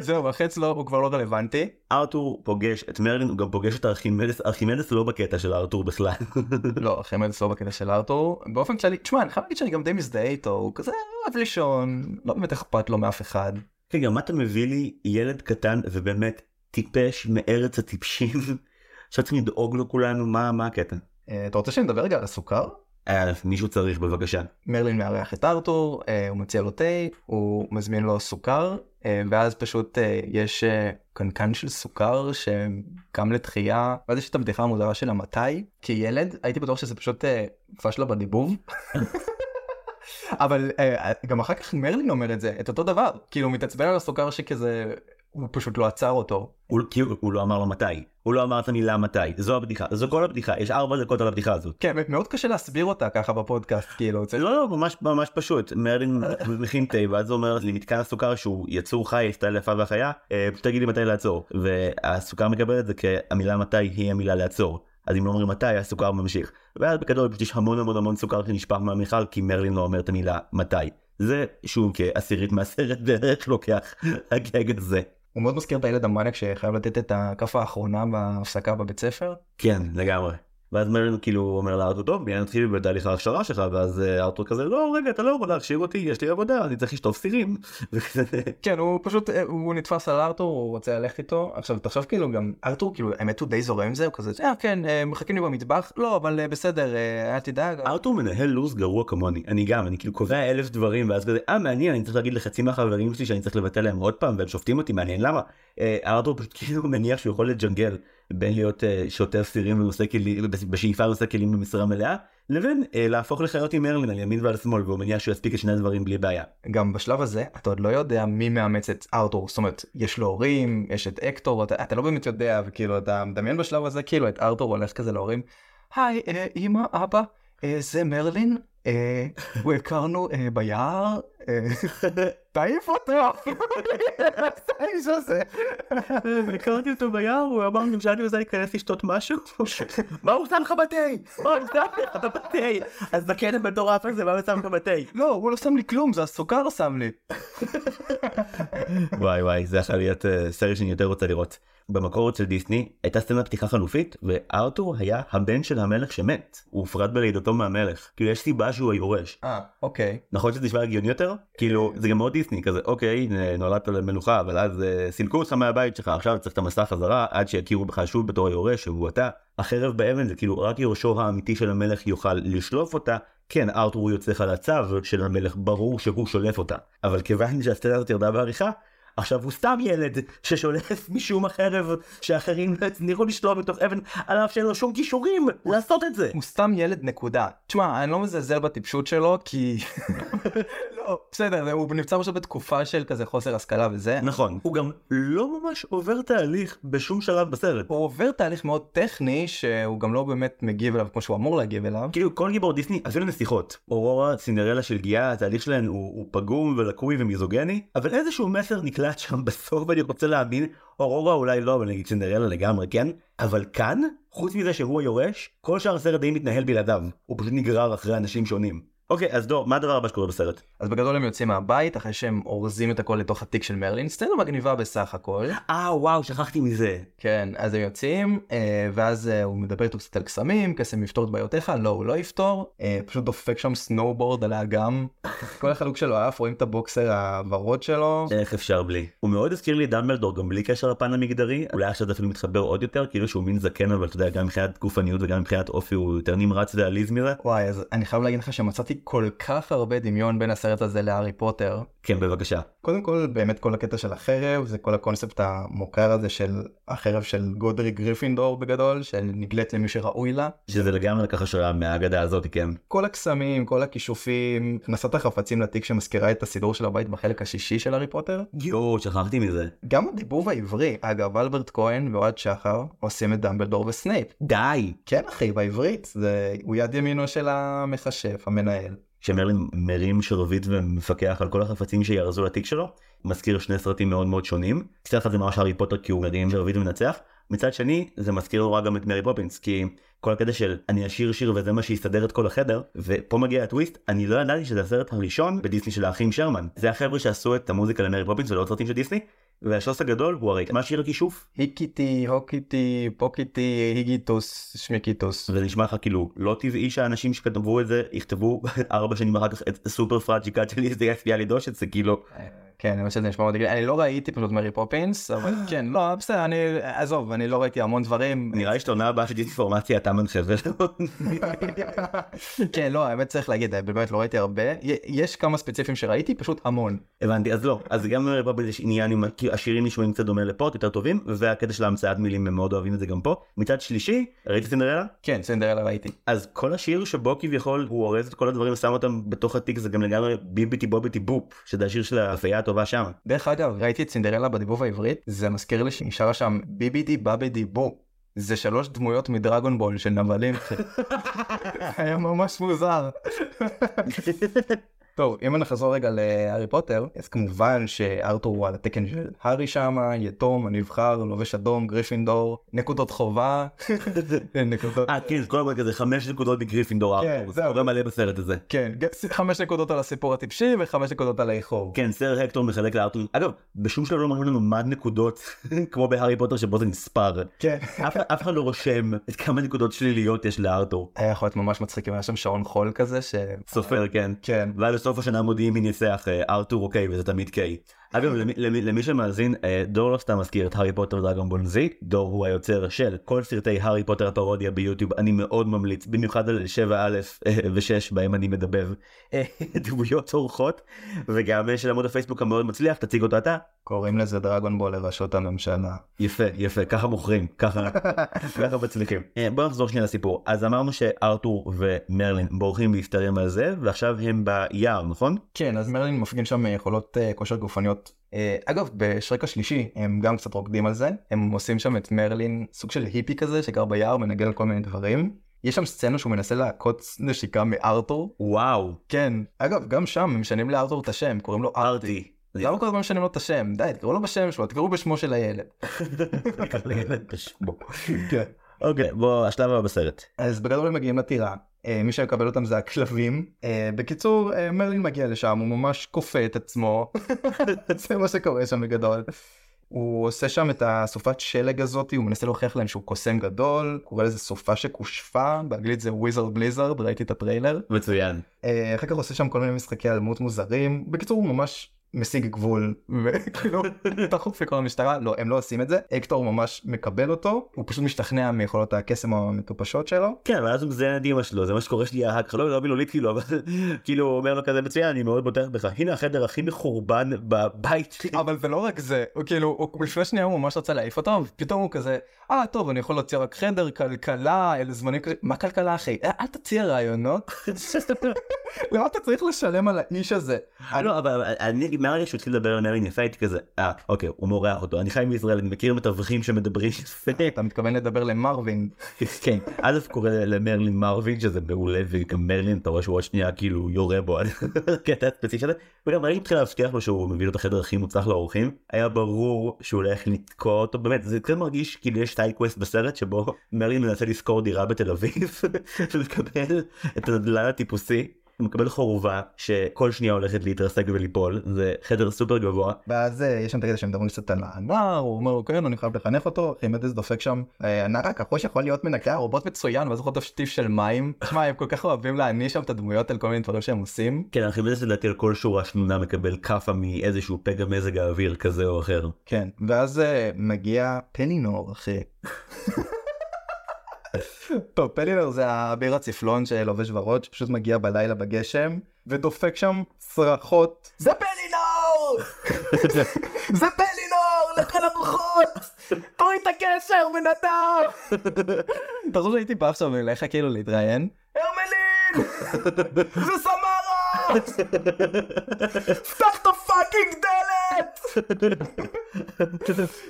זהו, החץ לא, הוא כבר לא רלוונטי. ארתור פוגש את מרלין, הוא גם פוגש את ארכימדס, ארכימדס לא בקטע של ארתור בכלל. לא, חמאס לא בקטע של ארתור. באופן כללי, תשמע, אני חייב להגיד שאני גם די מזדהה איתו, הוא כזה אוהב לישון, לא באמת אכפת לו מאף אחד. כן, גם אתה מביא לי ילד קטן ובאמת טיפש מארץ הטיפשים, שצריכים לדאוג לו כולנו, מה, מה הקטע? אה, אתה רוצה שנדבר רגע על הסוכר? אה, מישהו צריך בבקשה. מרלין מארח את ארתור, אה, הוא מציע לו תה, הוא מזמין לו סוכר, ואז פשוט יש קנקן של סוכר שקם לתחייה, ואז יש את הבדיחה המוזרה של המתי, כילד הייתי בטוח שזה פשוט פשלה בדיבוב. אבל אה, גם אחר כך מרלין אומר את זה, את אותו דבר, כאילו הוא מתעצבן על הסוכר שכזה, הוא פשוט לא עצר אותו. הוא, כאילו, הוא לא אמר לו מתי, הוא לא אמר את המילה מתי, זו הבדיחה, זו כל הבדיחה, יש ארבע דקות על הבדיחה הזאת. כן, מאוד קשה להסביר אותה ככה בפודקאסט, כאילו, צריך... לא, לא, ממש ממש פשוט, מרלין מכין תה, ואז הוא אומר לי מתקן הסוכר שהוא יצור חי, סטייל יפה והחיה, אה, תגיד לי מתי לעצור, והסוכר מקבל את זה כי המילה מתי היא המילה לעצור. אז אם לא אומרים מתי, הסוכר ממשיך. ואז בגדול יש המון המון המון סוכר שנשפך מהמיכל כי מרלין לא אומר את המילה מתי. זה שוב כעשירית מהסרט בערך לוקח הגג הזה. הוא מאוד מזכיר את הילד המאנק שחייב לתת את הכאפה האחרונה בהפסקה בבית ספר. כן, לגמרי. ואז מרלין כאילו אומר לארתור טוב מיד נתחיל בתהליך ההכשרה שלך ואז אה, ארתור כזה לא רגע אתה לא יכול להכשיר אותי יש לי עבודה אני צריך לשטוף סירים. כן, הוא פשוט, אה, הוא נתפס על ארתור, הוא רוצה ללכת איתו. עכשיו, תחשוב כאילו גם, ארתור כאילו, האמת הוא די זורם עם זה, הוא כזה, אה כן, אה, מחכים לי במטבח, לא, אבל בסדר, אל תדאג. ארתור מנהל לו"ז גרוע כמוני אני גם אני כאילו קובע אלף דברים ואז כזה אה מעניין אני צריך להגיד לחצי מהחברים שלי שאני צריך לבטל להם עוד פעם והם שופטים אותי מעניין למה. ארתור פשוט כאילו מניח שהוא יכול לג'נגל בין להיות אה, שוטר סירים ועושה כלים בשאיפה הוא עושה כלים במשרה מלאה לבין אה, להפוך לחיות עם מרלין על ימין ועל שמאל והוא מניח שהוא יספיק את שני הדברים בלי בעיה. גם בשלב הזה, אתה עוד לא יודע מי מאמץ את ארתור, זאת אומרת, יש לו הורים, יש את אקטור, אתה, אתה לא באמת יודע, וכאילו, אתה מדמיין בשלב הזה, כאילו, את ארתור הולך כזה להורים, היי, אה, אמא, אבא, אה, זה מרלין, אה, הוא הכרנו אה, ביער, אה, תעיף אותו, האיש הזה. הכרתי אותו ביער הוא אמר לי שאני רוצה להיכנס לשתות משהו מה הוא שם לך בתה? מה הוא שם לך בתה? אז בקטע המטורף הזה מה הוא שם לך בתה? לא, הוא לא שם לי כלום, זה הסוכר שם לי. וואי וואי זה יכול להיות אה, סרט שאני יותר רוצה לראות. במקורת של דיסני הייתה סצנת פתיחה חלופית וארתור היה הבן של המלך שמת. הוא הופרד בלידתו מהמלך. כאילו יש סיבה שהוא היורש. אה, אוקיי. נכון שזה נשמע הגיוני יותר? כאילו זה גם מאוד דיסני כזה אוקיי נולדת למלוכה אבל אז אה, סילקו אותך מהבית שלך עכשיו צריך את המסע חזרה עד שיכירו בך שוב בתור היורש שהוא אתה. החרב באבן זה כאילו רק יורשו האמיתי של המלך יוכל לשלוף אותה. כן ארתור יוצא חלציו של המלך ברור שהוא שולף אותה. אבל כיוון שהסצנה הזאת ירדה בעריכה עכשיו הוא סתם ילד ששולף משום החרב שאחרים לא הצליחו לשלוף מתוך אבן על אף שאין לו שום כישורים לעשות את זה. הוא סתם ילד נקודה. תשמע, אני לא מזלזל בטיפשות שלו, כי... לא, בסדר, הוא נמצא עכשיו בתקופה של כזה חוסר השכלה וזה. נכון. הוא גם לא ממש עובר תהליך בשום שלב בסרט. הוא עובר תהליך מאוד טכני, שהוא גם לא באמת מגיב אליו כמו שהוא אמור להגיב אליו. כאילו כל גיבור דיסני אפילו נסיכות אורורה סינדרלה של גיאה התהליך שלהן הוא, הוא פגום ולקוי ומיזוגני אבל איזשהו מסר נקלט שם בסוף ואני רוצה להאמין אורורה אולי לא אבל נגיד סינדרלה לגמרי כן אבל כאן חוץ מזה שהוא היורש כל שאר הסרט די מתנהל בלעדיו הוא פשוט נגרר אחרי אנשים שונים. אוקיי אז דור מה הדבר הבא שקורה בסרט? אז בגדול הם יוצאים מהבית אחרי שהם אורזים את הכל לתוך התיק של מרלין, סצנה מגניבה בסך הכל. אה וואו שכחתי מזה. כן, אז הם יוצאים, אה, ואז אה, הוא מדבר איתו קצת על קסמים, קסם יפתור את בעיותיך, לא, הוא לא יפתור, אה, פשוט דופק שם snowboard על האגם. כל החלוק שלו עף, רואים את הבוקסר הוורוד שלו. איך אפשר בלי? הוא מאוד הזכיר לי דמבלדור גם בלי קשר לפן המגדרי אולי עכשיו זה אפילו מתחבר עוד יותר כאילו שהוא מין זקן אבל אתה יודע גם מבחינת גופניות וגם מבחינת אופי הוא יותר נמרץ ועליז מזה. וואי, אז אני חייב להגיד לך שמצאתי כל כך הרבה דמיון בין הסרט הזה להארי פוטר. כן, בבקשה. קודם כל באמת כל הקטע של החרב זה כל הקונספט המוכר הזה של החרב של גודריק גריפינדור בגדול שנגלית למי שראוי לה. שזה לגמרי לקח השראה מהאגדה הזאת, כן. כל הקסמים כל הכישופים הכנסת החפצים לתיק שמזכירה את הסידור של הבית בחלק השישי של הארי פוטר. יואו, שכחתי מזה. גם הדיבוב העברי אגב אלברט כהן ואוהד שחר עושים את דמבלדור וסנייפ. די! כן אחי בעברית זה הוא יד ימינו של המכשף המנהל. שמרלין מרים שרביט ומפקח על כל החפצים שיארזו לתיק שלו, מזכיר שני סרטים מאוד מאוד שונים. מצד אחד זה ממש הארי פוטר כי הוא מרים שרביט ומנצח, מצד שני זה מזכיר נורא גם את מרי פופינס כי כל הקטע של אני אשיר שיר וזה מה שיסדר את כל החדר ופה מגיע הטוויסט אני לא ידעתי שזה הסרט הראשון בדיסני של האחים שרמן זה החבר'ה שעשו את המוזיקה למרי פופינס ולעוד סרטים של דיסני והשוס הגדול הוא הרי מה שיר הכישוף היקיטי הוקיטי פוקיטי היגיטוס שמיקיטוס. וזה נשמע לך כאילו לא טבעי שהאנשים שכתבו את זה יכתבו ארבע שנים אחר כך את סופר פראג'יקה של איזה יצביע לדוש את זה כאילו כן האמת שזה נשמע מאוד הגיוני אני לא ראיתי פשוט מרי פופינס אבל כן לא בסדר אני עזוב אני לא ראיתי המון דברים. נראה לי שאת עונה הבאה של דיסאינפורמציה אתה מנחה ולא כן לא האמת צריך להגיד באמת לא ראיתי הרבה. יש כמה ספציפיים שראיתי פשוט המון. הבנתי אז לא אז גם במרי פופינס יש עניין עם השירים נשמעים קצת דומה לפה יותר טובים והקטע של המצאת מילים הם מאוד אוהבים את זה גם פה. מצד שלישי ראית סינדרלה? כן סינדרלה ראיתי. אז כל השיר שבו כביכול הוא אורז את כל הדברים ושם אותם בתוך התיק זה גם לגמרי ביביטי בוביטי בופ שזה השיר של הפיה הטובה שם. דרך אגב ראיתי את סינדרלה בדיבוב העברית זה מזכיר לי שהיא שרה שם ביבידי בבידי בו. זה שלוש דמויות מ Dragon Ball של נבלים היה ממש מוזר. טוב אם נחזור רגע להארי פוטר אז כמובן שארתור הוא על התקן של הארי שמה יתום הנבחר לובש אדום גריפינדור נקודות חובה. נקודות. אה כן כל הזמן כזה חמש נקודות מגריפינדור כן, ארתור, זה זהו. קורה מלא בסרט הזה. כן חמש נקודות על הסיפור הטיפשי וחמש נקודות על האיחור. כן סר הקטור מחלק לארתור אגב בשום שלב לא מראים לנו מה נקודות כמו בהארי פוטר שבו זה נספר כן. אף אחד לא רושם את כמה נקודות שליליות יש לארתור היה יכול להיות ממש מצחיק אם היה שם שעון חול כזה ש... סופר כן כן. בסוף השנה מודיעים מי ניצח אה, ארתור או קיי וזה תמיד קיי. אגב למי, למי, למי שמאזין אה, דור לא סתם מזכיר את הארי פוטר דרגון בול זי דור הוא היוצר של כל סרטי הארי פוטר הפרודיה ביוטיוב אני מאוד ממליץ במיוחד על 7א אה, ו6 בהם אני מדבר אה, דמויות אורחות וגם של עמוד הפייסבוק המאוד מצליח תציג אותו אתה קוראים לזה דרגון בול לראשות הממשלה. יפה יפה ככה מוכרים ככה ככה מצליחים בוא נחזור שנייה לסיפור אז אמרנו שארתור ומרלין בורחים להסתרים על זה ועכשיו הם ביער נכון כן אז מרלין מפגין שם יכולות כושר גופניות. אה, אגב בשרק השלישי הם גם קצת רוקדים על זה הם עושים שם את מרלין סוג של היפי כזה שגר ביער מנגן על כל מיני דברים. יש שם סצנה שהוא מנסה לעקוץ נשיקה מארתור. וואו כן. אגב גם שם הם משנים לארתור את השם קוראים לו ארטי. למה כל הזמן משנים לו את השם? די תקראו לו בשם שלו תקראו בשמו של הילד. כן. אוקיי בוא השלב הבא בסרט. אז בגדול הם מגיעים לטירה, מי שמקבל אותם זה הכלבים. אה, בקיצור, אה, מרלין מגיע לשם, הוא ממש כופה את עצמו. זה מה שקורה שם בגדול. הוא עושה שם את הסופת שלג הזאתי, הוא מנסה להוכיח להם שהוא קוסם גדול, קורא לזה סופה שכושפה, באנגלית זה וויזרד בליזרד, ראיתי את הטריילר. מצוין. אה, אחר כך הוא עושה שם כל מיני משחקי אלמות מוזרים, בקיצור הוא ממש משיג גבול, וכאילו, תחוף לכל המשטרה, לא, הם לא עושים את זה, אקטור ממש מקבל אותו, הוא פשוט משתכנע מיכולות הקסם המטופשות שלו. כן ואז הוא מזיין את אמא שלו זה מה שקורה שלי כך לא לא מילולית כאילו אבל כאילו הוא אומר לו כזה מצוין אני מאוד בוטח בך הנה החדר הכי מחורבן בבית שלי. אבל זה לא רק זה, הוא כאילו, הוא לפני שנייה הוא ממש רצה להעיף אותו, ופתאום הוא כזה, אה טוב אני יכול להציע רק חדר, כלכלה, אלה זמנים מה כלכלה אחי? אה, אל תציע רעיונות. למה אתה צריך לשלם על האיש הזה? לא אבל אני מהרגע שהוא התחיל לדבר על מרלין יפה הייתי כזה אה אוקיי הוא מורח אותו אני חי בישראל אני מכיר מתווכים שמדברים יפה אתה מתכוון לדבר למרווין. כן א' קורא למרלין מרווין שזה מעולה וגם מרלין אתה רואה שהוא עוד שנייה כאילו יורה בו על הקטע הספציפי הזה וגם מרלין התחיל להבטיח לו שהוא מביא לו את החדר הכי מוצלח לאורחים היה ברור שהוא הולך לתקוע אותו באמת זה קצת מרגיש כאילו יש side quest בסרט שבו מרלין מנסה לשכור דירה בתל אביב ולקבל את הנדל"ן הטיפוסי. הוא מקבל חורבה שכל שנייה הולכת להתרסק וליפול זה חדר סופר גבוה ואז אה, יש שם את הקטע שהם מדברים קצת על הנער, הוא אומר לו כן אני חייב לחנך אותו, ארכימדס דופק שם, "אה, הנער הכחוש יכול להיות מנקה, רובוט מצוין, ואז הוא חוטף שטיף של מים, תשמע הם כל כך אוהבים להעניש שם את הדמויות על כל מיני דברים שהם עושים, כן ארכימדס לדעתי על כל שורה שנונה מקבל כאפה מאיזשהו פגע מזג האוויר כזה או אחר. כן, ואז אה, מגיע פנינור אחי. טוב, פלינר זה האביר הצפלון שלובש ורוד, שפשוט מגיע בלילה בגשם, ודופק שם צרחות. זה פלינור! זה פלינור! לך לרוחות! תורי את הקשר, בן אדם! אתה חושב שהייתי בא עכשיו אליך כאילו להתראיין? הרמלין! זה סמרה! פתח את הפאקינג דלת!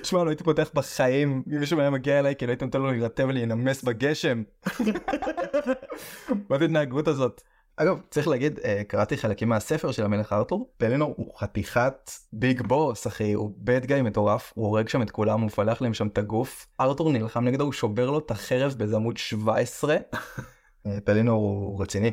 שמע, לא הייתי פותח בחיים, אם מישהו היה מגיע אליי, כאילו הייתי נותן לו להירטב ולהינמס בגשם. מה זה ההתנהגות הזאת? אגב, צריך להגיד, אה, קראתי חלקים מהספר של המלך ארתור, פלינור הוא חתיכת ביג בוס, אחי, הוא בד גאי מטורף, הוא הורג שם את כולם, הוא מפלח להם שם את הגוף. ארתור נלחם נגדו, הוא שובר לו את החרב באיזה עמוד 17. אה, פלינור הוא רציני.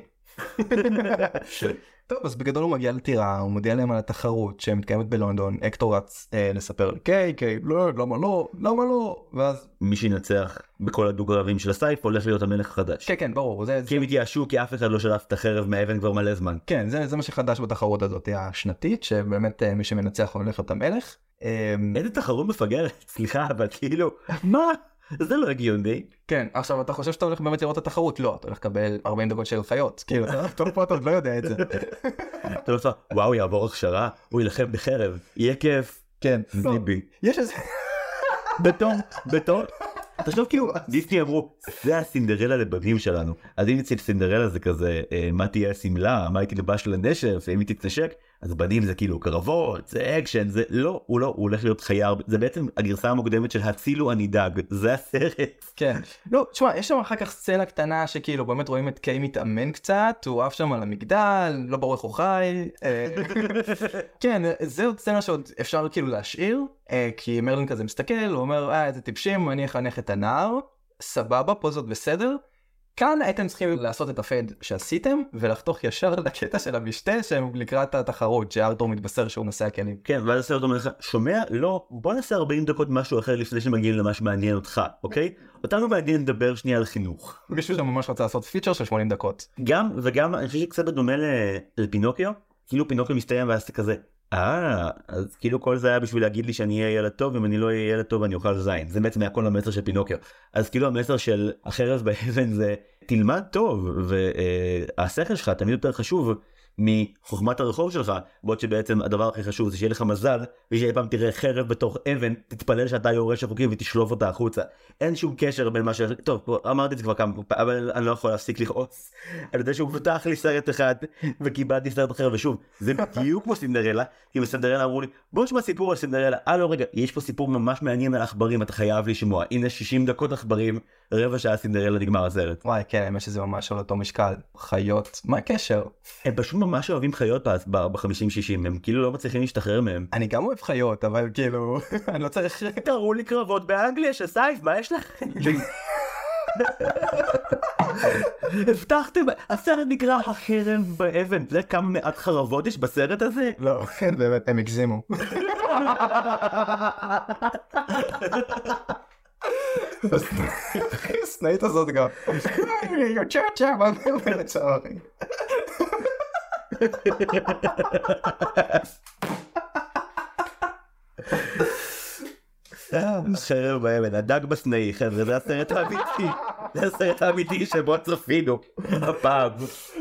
טוב אז בגדול הוא מגיע לטירה הוא מודיע להם על התחרות שמתקיימת בלונדון אקטור רץ אה, לספר לקיי קיי לא למה לא למה לא ואז מי שינצח בכל הדו-גרבים של הסייף הולך להיות המלך החדש. כן כן ברור זה, כי הם התייאשו כי אף אחד לא שלף את החרב מהאבן כבר מלא זמן. כן זה, זה מה שחדש בתחרות הזאת השנתית שבאמת אה, מי שמנצח הולך להיות המלך. אה, איזה תחרות מפגרת סליחה אבל כאילו מה זה לא הגיוני. כן עכשיו אתה חושב שאתה הולך באמת לראות את התחרות לא אתה הולך לקבל 40 דקות של חיות כאילו טוב פה אתה עוד לא יודע את זה. אתה לא וואו יעבור הכשרה הוא יילחם בחרב יהיה כיף. כן. זיבי. יש איזה בתור בתור. תחשוב כאילו דיסני אמרו זה הסינדרלה לבנים שלנו אז אם אצל סינדרלה זה כזה אה, מה תהיה השמלה מה הייתי לבש לנשף אם היא תתנשק אז בנים זה כאילו קרבות זה אקשן זה לא הוא לא הוא הולך להיות חייל זה בעצם הגרסה המוקדמת של הצילו אני דג זה הסרט. כן. לא, תשמע, יש שם אחר כך סצנה קטנה שכאילו באמת רואים את קיי מתאמן קצת, הוא עף שם על המגדל, לא ברור איך הוא חי. אה, כן, עוד סצנה שעוד אפשר כאילו להשאיר, אה, כי מרלין כזה מסתכל, הוא אומר, אה, איזה טיפשים, אני אחנך את הנער, סבבה, פה זאת בסדר. כאן הייתם צריכים לעשות את הפייד שעשיתם ולחתוך ישר לקטע של המשתה שהם לקראת התחרות שארתור מתבשר שהוא נושא הכלים. כן ואז הסרט אומר לך שומע לא בוא נעשה 40 דקות משהו אחר לפני שמגיעים למה שמעניין אותך אוקיי אותנו מעניין לדבר שנייה על חינוך. מישהו שממש רצה לעשות פיצ'ר של 80 דקות. גם וגם אני חושב שקצת בדומה לפינוקיו כאילו פינוקיו מסתיים ואז אתה כזה אה אז כאילו כל זה היה בשביל להגיד לי שאני אהיה ילד טוב אם אני לא אהיה ילד טוב אני אוכל זין. זה בעצם היה כל המסר של פינוקיו. אז כאילו המסר של החרב באבן זה תלמד טוב והשכל שלך תמיד יותר חשוב מחוכמת הרחוב שלך בעוד שבעצם הדבר הכי חשוב זה שיהיה לך מזל ושאי פעם תראה חרב בתוך אבן תתפלל שאתה יורש החוקים ותשלוף אותה החוצה. אין שום קשר בין מה ש... טוב אמרתי את זה כבר כמה פעמים אבל אני לא יכול להפסיק לכעוס על זה שהוא פתח לי סרט אחד וקיבלתי סרט אחר ושוב זה בדיוק כמו סינדרלה כי בסינדרלה אמרו לי בוא נשמע סיפור על סינדרלה. אה לא רגע יש פה סיפור ממש מעניין על עכברים אתה חייב לשמוע. הנה 60 דקות עכברים רבע שעה סינדרלה נגמר הסרט. וואי כן האמת שזה ממש על אותו משקל. חיות מה הקשר? הם פשוט ממש אוהבים חיות בחמישים שישים הם כאילו לא מצליחים להשתחרר מהם. אני גם אוהב חיות אבל כאילו אני לא צריך תראו לי קרבות באנגליה של סייף מה יש לכם? הבטחתם הסרט נקרא החרב באבן אתה יודע כמה מעט חרבות יש בסרט הזה? לא באמת הם הגזימו. הסנאית הזאת גם. יוצאת שם, מה אומרת אחי? חרב באבן הדג בסנאי חבר'ה זה הסרט האמיתי זה הסרט האמיתי שבו צפינו הפעם.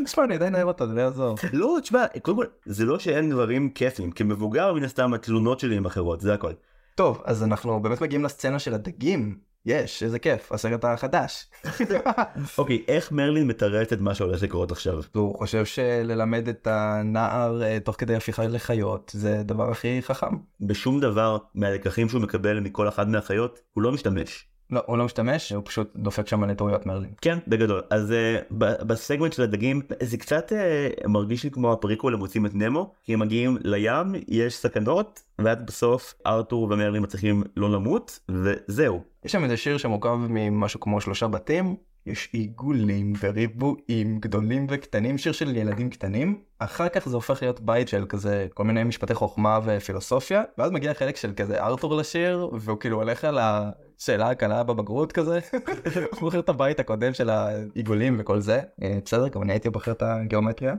תשמע אני עדיין אוהב אותו זה לא יעזור. לא תשמע קודם כל זה לא שאין דברים כיפים כמבוגר מן הסתם התלונות שלי הם אחרות זה הכל. טוב אז אנחנו באמת מגיעים לסצנה של הדגים. יש איזה כיף הסרט החדש. אוקיי איך מרלין מתרץ את מה שהולך לקרות עכשיו? הוא חושב שללמד את הנער אה, תוך כדי הפיכה לחיות זה דבר הכי חכם. בשום דבר מהלקחים שהוא מקבל מכל אחת מהחיות הוא לא משתמש. לא הוא לא משתמש הוא פשוט דופק שם על טעויות מרלין. כן בגדול אז uh, ב- בסגמנט של הדגים זה קצת uh, מרגיש לי כמו הפריקול הם מוצאים את נמו כי הם מגיעים לים יש סכנות ואז בסוף ארתור ומרלין מצליחים לא למות וזהו. יש שם איזה שיר שמורכב ממשהו כמו שלושה בתים יש עיגולים וריבועים גדולים וקטנים שיר של ילדים קטנים אחר כך זה הופך להיות בית של כזה כל מיני משפטי חוכמה ופילוסופיה, ואז מגיע חלק של כזה ארתור לשיר, והוא כאילו הולך על השאלה הקלה בבגרות כזה, הוא בוחר את הבית הקודם של העיגולים וכל זה, אה, בסדר, גם אני הייתי בוחר את הגיאומטריה.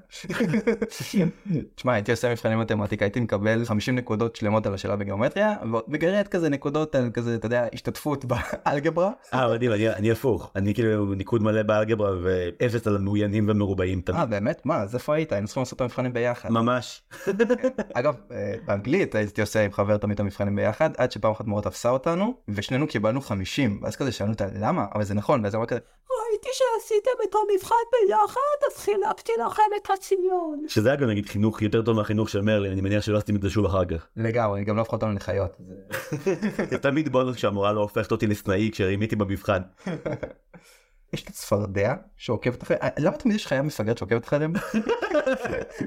תשמע, הייתי עושה מבחני מתמטיקה, הייתי מקבל 50 נקודות שלמות על השאלה בגיאומטריה, ומגרד כזה נקודות על כזה, אתה יודע, השתתפות באלגברה. אה מדהים אני, הפוך אני כאילו ניקוד מלא באלגברה ואפס על המאוינים ומרובעים. אה באמת? מה, אז איפה היית? היינו צריכים לעשות את המבחנים ביחד. ממש. אגב, אה, באנגלית הייתי עושה עם חבר תמיד את המבחנים ביחד, עד שפעם אחת מורה תפסה אותנו, ושנינו קיבלנו 50, ואז כזה שאלנו אותה למה? אבל זה נכון, ואז אמרה כזה, ראיתי שעשיתם את המבחן ביחד, אז חילקתי לכם את הציון. שזה אגב נגיד חינוך יותר טוב מהחינוך של מרלין אני מניח שלא עשיתם את זה שוב אחר כך. לגמרי, גם לא הפכו אותנו לחיות. זה- תמיד בונוס כשהמורה לא הופכת אותי לסנאי כשרימיתי במבחן. יש את הצפרדע שעוקבת אחרי, אה, למה תמיד יש חיה מפגרת שעוקבת אחריהם?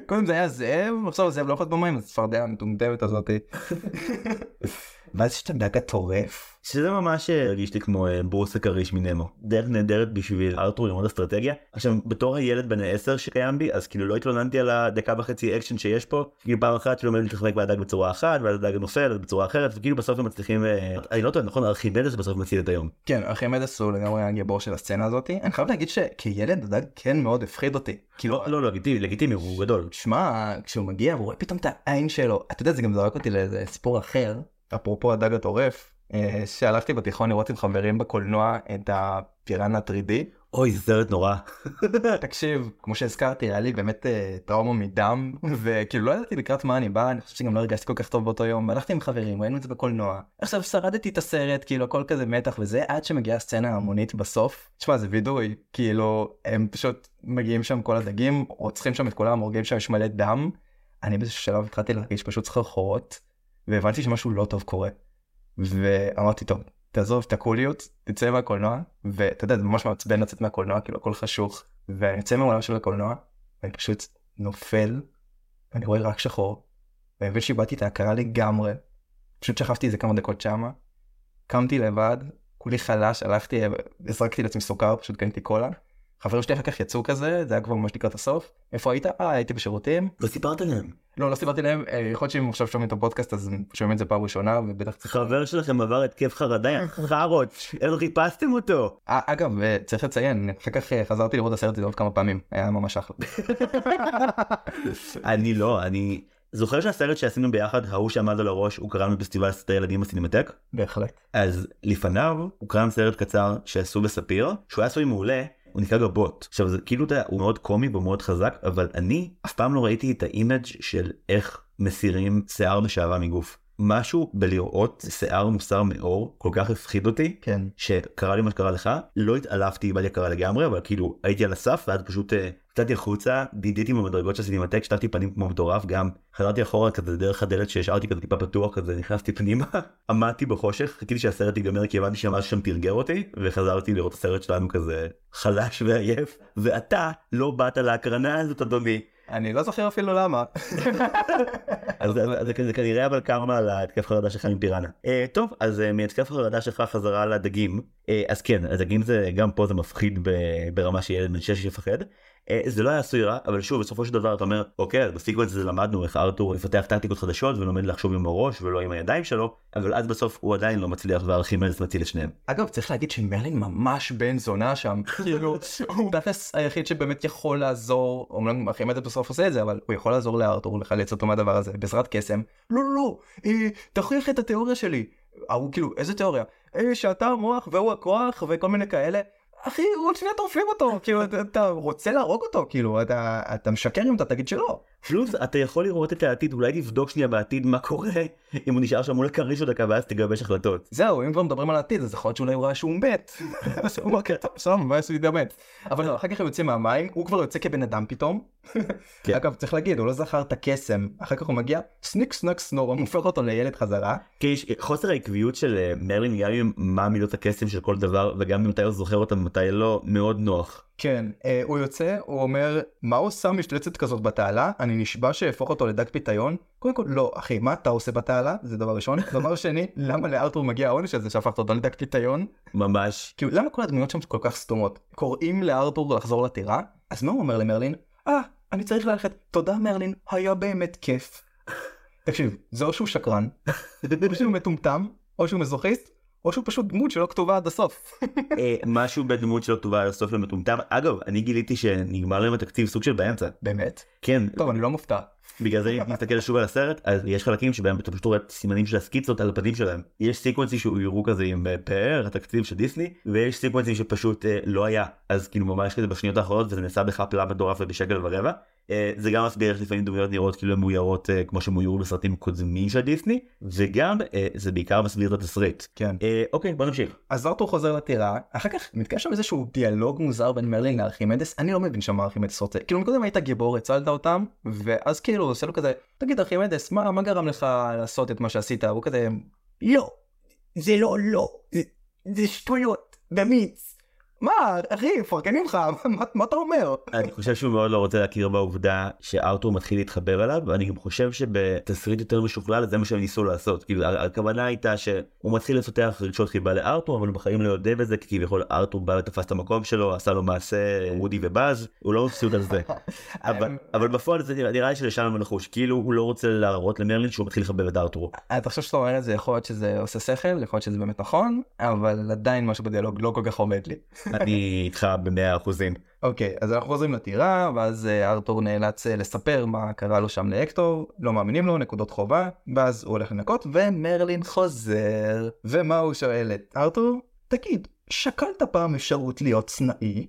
קודם זה היה זאב, עכשיו הזאב לא יכול להיות במים, אז הצפרדע המטומטמת הזאתי. ואז יש את הדג הטורף. שזה ממש אה, הרגיש לי כמו אה, ברוס הכריש מנמו. דרך נהדרת בשביל ארתור ללמוד אסטרטגיה. עכשיו בתור הילד בן העשר שקיים בי אז כאילו לא התלוננתי על הדקה וחצי אקשן שיש פה. כאילו פעם אחת שלומד להתחמק מהדג בצורה אחת ואז הדג נופל בצורה אחרת וכאילו בסוף הם מצליחים אה, אני לא טועה נכון ארכימדס בסוף מציל את היום. כן, ארכימדס הוא לגמרי הגיבור של הסצנה הזאתי. אני חייב להגיד שכילד הדג כן מאוד הפחיד אותי. כאילו, לא לא לא לגיטימי לגיטימי הוא גדול. שמע, כשהוא מגיע והוא רואה פתאום את העין שלו, אתה יודע, זה גם זרק אותי לאיזה סיפור אחר, אפרופו הדג הטורף, אה, שהלכתי בתיכון לראות עם חברים בקולנוע את הפיראנה 3D. אוי זה סרט נורא. תקשיב, כמו שהזכרתי, היה לי באמת אה, טראומה מדם, וכאילו לא ידעתי לקראת מה אני בא, אני חושב שגם לא הרגשתי כל כך טוב באותו יום, הלכתי עם חברים, ראינו את זה בקולנוע. עכשיו שרדתי את הסרט, כאילו הכל כזה מתח וזה, עד שמגיעה הסצנה ההמונית בסוף. תשמע, זה וידוי, כאילו, הם פשוט מגיעים שם כל הדגים, רוצחים שם את כולם, הורגים שם, יש מלא דם. אני באיזשהו שלב התחלתי להרגיש פשוט סחרחורות, והבנתי שמשהו לא טוב קורה. ואמרתי, טוב, תעזוב את הקוליות, תצא מהקולנוע, ואתה יודע, זה ממש מעצבן לצאת מהקולנוע, כאילו הכל חשוך, ואני יוצא מהעולם של הקולנוע, ואני פשוט נופל, ואני רואה רק שחור, ואני מבין שאיבדתי את ההכרה לגמרי, פשוט שכבתי איזה כמה דקות שמה, קמתי לבד, כולי חלש, הלכתי, הזרקתי לעצמי סוכר, פשוט קניתי קולה. חברים שלי אחר כך יצאו כזה, זה היה כבר ממש לקראת הסוף. איפה היית? אה, הייתי בשירותים. לא סיפרת להם. לא, לא סיפרתי להם, אה, יכול להיות שהם עכשיו שומעים את הפודקאסט אז שומעים את זה פעם ראשונה ובטח צריך... חבר שלכם עבר התקף חרדה חארות איך חיפשתם אותו. אה, אגב, אה, צריך לציין, אחר כך חזרתי לראות הסרט הזה עוד כמה פעמים, היה ממש אחלה. אני לא אני זוכר שהסרט שעשינו ביחד ההוא שעמד על הראש הוא קרא בפסטיבל סרטי ילדים בסינמטק בהחלט. אז לפניו הוא קרא סרט קצר שעשו בספיר שהוא היה עשוי מעולה. הוא נקרא גבות. עכשיו זה כאילו אתה יודע, הוא מאוד קומי והוא מאוד חזק אבל אני אף פעם לא ראיתי את ה image של איך מסירים שיער בשערה מגוף. משהו בלראות שיער מוסר מעור כל כך הפחיד אותי כן. שקרה לי מה שקרה לך. לא התעלפתי איבדתי הכרה לגמרי אבל כאילו הייתי על הסף ואז פשוט אה, יצאתי החוצה דידיתי במדרגות של סינמטק שטפתי פנים כמו מטורף גם חזרתי אחורה כזה דרך הדלת שהשארתי כזה טיפה פתוח כזה נכנסתי פנימה עמדתי בחושך חיכיתי שהסרט ייגמר כי הבנתי שמשהו שם תרגר אותי וחזרתי לראות את הסרט שלנו כזה חלש ועייף ואתה לא באת להקרנה הזאת אדוני אני לא זוכר אפילו למה. אז זה- כנראה אבל קרמה על ההתקף חרדה שלך עם פיראנה. אה, טוב אז אה, מהתקף חרדה שלך חזרה לדגים אה, אז כן הדגים זה גם פה זה מפחיד ברמה שילד בן 6 יפחד. אה, זה לא היה עשוי רע אבל שוב בסופו של דבר אתה אומר אוקיי אז בסיקוונס הזה למדנו איך ארתור יפתח טקטיקות חדשות ולומד לחשוב עם הראש ולא עם הידיים שלו אבל אז בסוף הוא עדיין לא מצליח וארכימדס מציל את שניהם. אגב, צריך להגיד שמרלין ממש בן זונה שם. כאילו, הוא תכלס היחיד שבאמת יכול לעזור, אומנם ארכימדס בסוף עושה את זה, אבל הוא יכול לעזור לארתור לחלץ אותו מהדבר הזה בעזרת קסם. לא, לא, לא, אה, תוכיח את התיאוריה שלי. ההוא כאילו, איזה תיאוריה? אה, שאתה המוח והוא הכוח וכל מיני כאלה. אחי, עוד שנייה טורפים אותו, כאילו, אתה, אתה רוצה להרוג אותו, כאילו, אתה, אתה משקר אם אתה תגיד שלא. פלוס אתה יכול לראות את העתיד אולי תבדוק שנייה בעתיד מה קורה אם הוא נשאר שם מול הכריש עוד דקה ואז תגבש החלטות. זהו, אם כבר מדברים על העתיד, אז יכול להיות שאולי הוא ראה שהוא מת. אז הוא אומר, "כן, טוב, סבבה, מה יעשו לי מת? אבל לא, אחר כך הוא יוצא מהמים, הוא כבר יוצא כבן אדם פתאום. כן. אגב, צריך להגיד, הוא לא זכר את הקסם, אחר כך הוא מגיע, סניק סנק סנור, הוא הופך אותו לילד חזרה. יש חוסר העקביות של אה, מרלין גם עם מה מילות הקסם של כל דבר וגם מתי הוא זוכר אותם ומתי לא מאוד נוח. כן, אה, הוא יוצא, הוא אומר, מה הוא שם משתלצת כזאת בתעלה? אני נשבע שאהפוך אותו לדג פיתיון. קודם כל, לא, אחי, מה אתה עושה בתעלה? זה דבר ראשון. דבר שני, למה לארתור מגיע העונש הזה שהפכת אותו לדג פיתיון? ממש. כאילו, למה כל הדמויות שם כל כך סתומות? קוראים לארתור לחזור לטירה? אז מה הוא אומר למרלין? אה, אני צריך ללכת, תודה מרלין, היה באמת כיף. תקשיב, זה או שהוא שקרן, או שהוא מטומטם, או שהוא מזוכיסט, או שהוא פשוט דמות שלא כתובה עד הסוף. אה, משהו בדמות שלו טובה על הסוף למטומטם. אגב, אני גיליתי שנגמר להם התקציב סוג של באמצע. באמת? כן, טוב, אני לא מופתע. בגלל זה אם נסתכל שוב על הסרט, אז יש חלקים שבהם אתה פשוט רואה סימנים של הסקיצות על הפנים שלהם. יש סיקוונסים שהוירו כזה עם אה, פאר, התקציב של דיסני, ויש סיקוונסים שפשוט אה, לא היה. אז כאילו ממש כזה בשניות האחרונות וזה נעשה בחפלה מטורף ובשקל ורבע. אה, זה גם מסביר איך לפעמים דמויות נראות כאילו הן מאוירות אה, כמו שהן מאוירו בסרטים קודמים של דיסני, וגם אה, זה בעיקר מסביר את התסריט. כן. אה, אוקיי בוא נמשיך. אז ארתור חוזר לטירה, אחר כך מתקיים שם איזשהו דיאלוג מוזר בין מרלין לארכימדס, אני לא מבין שמה ארכימדס רוצה, כאילו קודם היית גיבור, הצלת אותם, ואז כאילו עושה לו כזה, תגיד ארכימדס, מה, מה גרם לך לעשות את מה שעשית? הוא כזה, לא, זה לא לא, זה, זה שטויות, במיץ. מה, אחי, מפרגנים לך, מה, מה אתה אומר? אני חושב שהוא מאוד לא רוצה להכיר בעובדה שארתור מתחיל להתחבר אליו ואני גם חושב שבתסריט יותר משוכלל זה מה שהם ניסו לעשות כאילו הכוונה הייתה שהוא מתחיל לפתח רגשות חיבה לארתור אבל הוא בחיים לא יודע בזה כי כביכול ארתור בא ותפס את המקום שלו עשה לו מעשה וודי ובאז הוא לא מבסוט על זה אבל אבל בפועל זה נראה נראה לי שלשם הוא נחוש כאילו הוא לא רוצה להראות למרלין שהוא מתחיל לחבר את ארתור אתה חושב שאתה אומר את זה, יכול להיות שזה עושה שכל, יכול להיות שזה באמת נכון, אבל עדיין משהו בדיאלוג לא כל כך עומד לי. אני איתך במאה אחוזים. אוקיי, אז אנחנו חוזרים לטירה, ואז אה, ארתור נאלץ אה, לספר מה קרה לו שם להקטור, לא מאמינים לו, נקודות חובה, ואז הוא הולך לנקות, ומרלין חוזר. ומה הוא שואל את ארתור? תגיד, שקלת פעם אפשרות להיות סנאי?